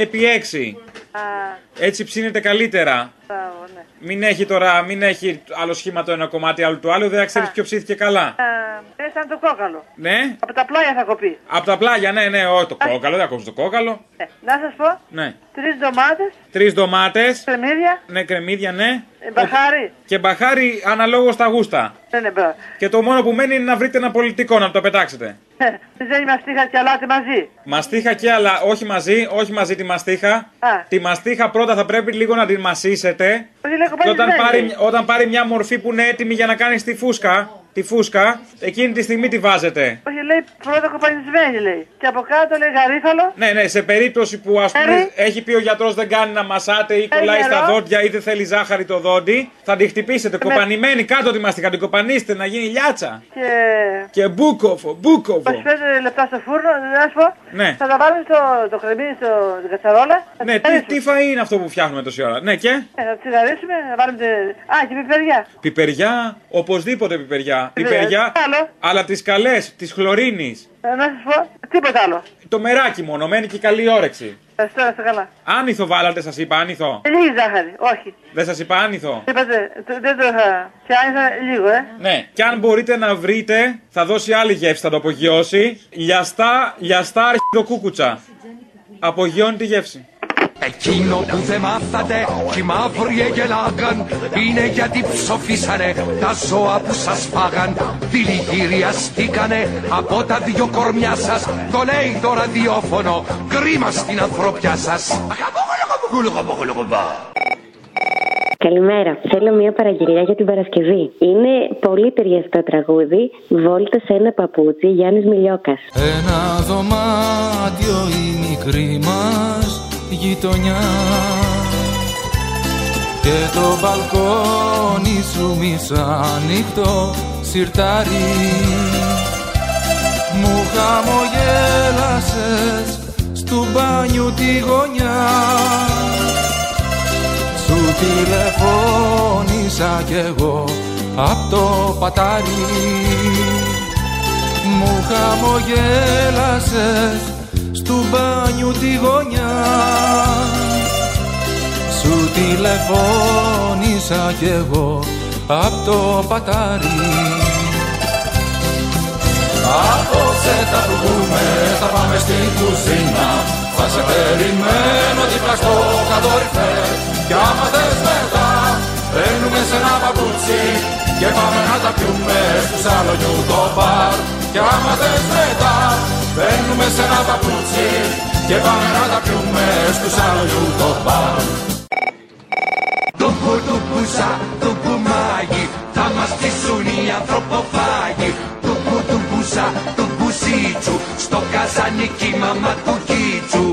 Speaker 15: επί 6. Έτσι ψήνεται καλύτερα.
Speaker 42: Μπράβο, ναι.
Speaker 15: Μην έχει τώρα, μην έχει άλλο σχήμα το ένα κομμάτι, άλλο το άλλο, δεν ξέρεις ποιο ψήθηκε καλά.
Speaker 42: Α, Είναι σαν το κόκαλο.
Speaker 15: Ναι,
Speaker 42: Από τα πλάγια θα κοπεί.
Speaker 15: από τα πλάγια, ναι, ναι, όχι το κόκαλο, δεν ακούς το κόκαλο.
Speaker 42: Ε, να σας πω,
Speaker 15: Ναι.
Speaker 42: τρεις ντομάτες,
Speaker 15: Τρεις ντομάτες.
Speaker 42: κρεμμύδια,
Speaker 15: Ναι, κρεμμύδια, ναι.
Speaker 42: ε, μπαχάρι.
Speaker 15: Και μπαχάρι αναλόγως στα γούστα.
Speaker 42: Ναι, ναι, μπράβο.
Speaker 15: Και το μόνο που μένει είναι να βρείτε ένα πολιτικό να το πετάξετε.
Speaker 42: Ε, Δεν μαστίχα και αλάτι μαζί.
Speaker 15: Μαστίχα και άλλα, όχι μαζί, όχι μαζί τη μαστίχα.
Speaker 42: Α.
Speaker 15: Τη μαστίχα πρώτα θα πρέπει λίγο να την μασίσετε.
Speaker 42: Όχι, λέγω
Speaker 15: Και όταν
Speaker 42: πάλι
Speaker 15: πάρει, όταν πάρει μια μορφή που είναι έτοιμη για να κάνει τη φούσκα, τη φούσκα, εκείνη τη στιγμή τη βάζετε.
Speaker 42: Όχι, λέει πρώτα κοπανισμένη, λέει. Και από κάτω λέει γαρίφαλο.
Speaker 15: Ναι, ναι, σε περίπτωση που ας πούμε
Speaker 42: Έρη.
Speaker 15: έχει πει ο γιατρός δεν κάνει να μασάτε ή
Speaker 42: Έρη
Speaker 15: κολλάει στα
Speaker 42: νερό.
Speaker 15: δόντια ή δεν θέλει ζάχαρη το δόντι, θα τη χτυπήσετε. Κοπανημένη κάτω τη μαστίχα, την κοπανίστε να γίνει λιάτσα.
Speaker 42: Και
Speaker 15: Και μπούκοφο, μπούκοφο.
Speaker 42: 25 λεπτά στο φούρνο, να σου πω.
Speaker 15: Ναι.
Speaker 42: Θα τα βάλουμε στο το κρεμμύδι στο στην κατσαρόλα. Θα
Speaker 15: Ναι, τις, τι φαΐ είναι αυτό που φτιάχνουμε τόση ώρα; Ναι, και;
Speaker 42: Ε, θα τσιγαρίσουμε, να βάλουμε. τε- Α, και πιπεριά.
Speaker 15: πιπεριά, οπωσδήποτε πιπεριά.
Speaker 42: Πιπεριά.
Speaker 15: Πιπεριά,
Speaker 42: Άλλο;
Speaker 15: αλλά τις καλές, τη χλωρίνης.
Speaker 42: Ε, να σα πω, τίποτα άλλο.
Speaker 15: Το μεράκι μόνο, μένει και καλή όρεξη.
Speaker 42: Ευχαριστώ, να είστε καλά.
Speaker 15: Άνηθο βάλατε, σας είπα άνηθο.
Speaker 42: Ε, Λίγη ζάχαρη, όχι.
Speaker 15: Δεν σας είπα άνηθο.
Speaker 42: Είπατε, το- δεν το είχα. Και άνοιξα λίγο, ε.
Speaker 15: Ναι, και αν μπορείτε να βρείτε, θα δώσει άλλη γεύση, θα το απογειώσει. Λιαστά, λιαστά αρχιδοκούκουτσα. Απογειώνει τη γεύση.
Speaker 28: Εκείνο που δεν μάθατε κι οι μαύροι εγελάγαν είναι γιατί ψοφίσανε τα ζώα που σας φάγαν δηλητηριαστήκανε από τα δυο κορμιά σας το λέει το ραδιόφωνο κρίμα στην ανθρωπιά σας
Speaker 36: Καλημέρα. Θέλω μια παραγγελιά για την Παρασκευή. Είναι πολύ ταιριαστό τραγούδι. Βόλτα σε ένα παπούτσι Γιάννης Μιλιόκας.
Speaker 43: Ένα δωμάτιο η μικρή μας γειτονιά. Και το μπαλκόνι σου μισάνοιχτο σιρτάρι. Μου χαμογέλασες στου μπάνιου τη γωνιά. Σου τηλεφώνησα κι εγώ απ' το πατάρι. Μου χαμογέλασες στου μπάνιου τη γωνιά. Σου τηλεφώνησα κι εγώ απ' το πατάρι. Απόψε θα βγούμε, θα πάμε στην κουζίνα. Θα σε περιμένω δίπλα στο κατορυφέ. Κι άμα θες μετά, μπαίνουμε σε ένα παπούτσι Και πάμε να τα πιούμε στους σαλονιού το μπαρ Κι άμα θες μετά, μπαίνουμε σε ένα παπούτσι Και πάμε να τα πιούμε στους σαλονιού το μπαρ.
Speaker 28: Το πουδουπούσα, το πουμάγι θα μας στήσουν οι ανθρωποφάγοι. Το πουδουπούσα, το πουσίτσου στο καζανίκι μαμά του κίτσου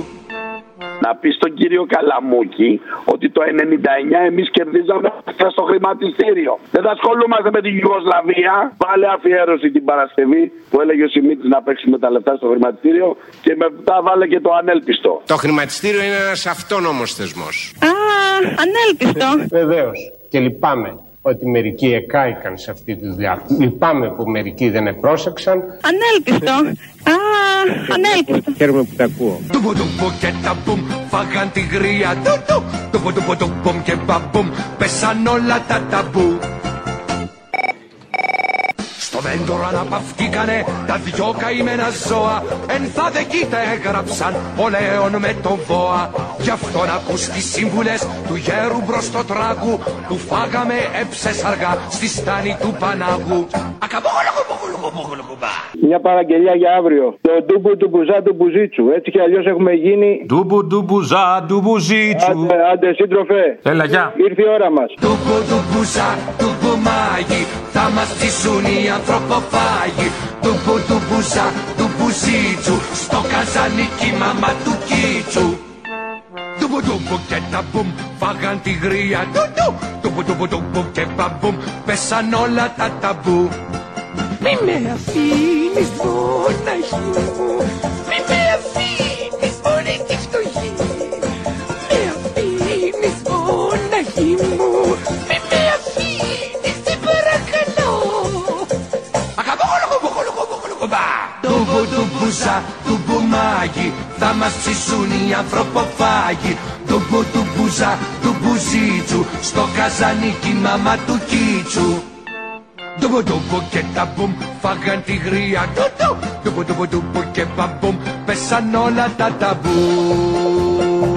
Speaker 44: Να πεις στον κύριο Καλαμούκη ότι το 99 εμείς κερδίζαμε αυτά στο χρηματιστήριο. Δεν θα ασχολούμαστε με την Ιουγκοσλαβία. Βάλε αφιέρωση την Παρασκευή που έλεγε ο Σιμίτης να παίξει με τα λεφτά στο χρηματιστήριο και μετά βάλε και το ανέλπιστο.
Speaker 45: Το χρηματιστήριο είναι ένας αυτόνομος θεσμός.
Speaker 46: Α, ανέλπιστο.
Speaker 45: Βεβαίως. Και λυπάμαι ότι μερικοί εκάηκαν σε αυτή τη δουλειά. Λυπάμαι που μερικοί δεν επρόσεξαν.
Speaker 46: Ανέλπιστο. Α, ανέλπιστο.
Speaker 45: Χαίρομαι που τα ακούω.
Speaker 28: Τουπο τουπο και τα μπουμ φάγαν τη γρία του του Τουπο τουπο τουπομ και μπαμπουμ πέσαν όλα τα ταμπού Στο δέντρο αναπαυτήκανε τα δυο καημένα ζώα Εν θα δε κοίτα έγραψαν ο Λέων με τον Βόα Γι' αυτό να ακούς τις σύμβουλες του γέρου μπρος στο τράγου Που φάγαμε έψες αργά στη στάνη του Πανάγου
Speaker 44: Μια παραγγελία για αύριο. Το ντούμπου του μπουζά του μπουζίτσου. Έτσι κι αλλιώς έχουμε γίνει.
Speaker 15: Ντούμπου ντουμπουζά ντουμπουζίτσου.
Speaker 44: Άντε, άντε σύντροφε.
Speaker 15: Έλα, γεια.
Speaker 44: Ήρθε η ώρα μας.
Speaker 28: Του μπουζά, του μπουμάγι Θα μας ζήσουν οι ανθρωποφάγοι Του του μπουζά, του μπουζίτσου Στο καζανίκι μαμά του κίτσου. Τουμπου τουμπου και τα μπουμ φάγαν τη γρία του του. Τουμπου τουμπου τουμπου και μπαμπουμ πέσαν όλα τα ταμπού. Μη με αφήνεις μοναχή μου Τουμπου τουμπουζά, του μπουμάγι Θα μας ψήσουν οι ανθρωποφάγοι. Ντουμπου του μπουζά του μπουζίτσου Στο καζανίκι μαμά του κίτσου Ντουμπου ντουμπου και τα μπουμ φάγαν τη γρία Ντουμπου ντουμπου ντουμπου και μπαμπούμ Πέσαν όλα τα ταμπού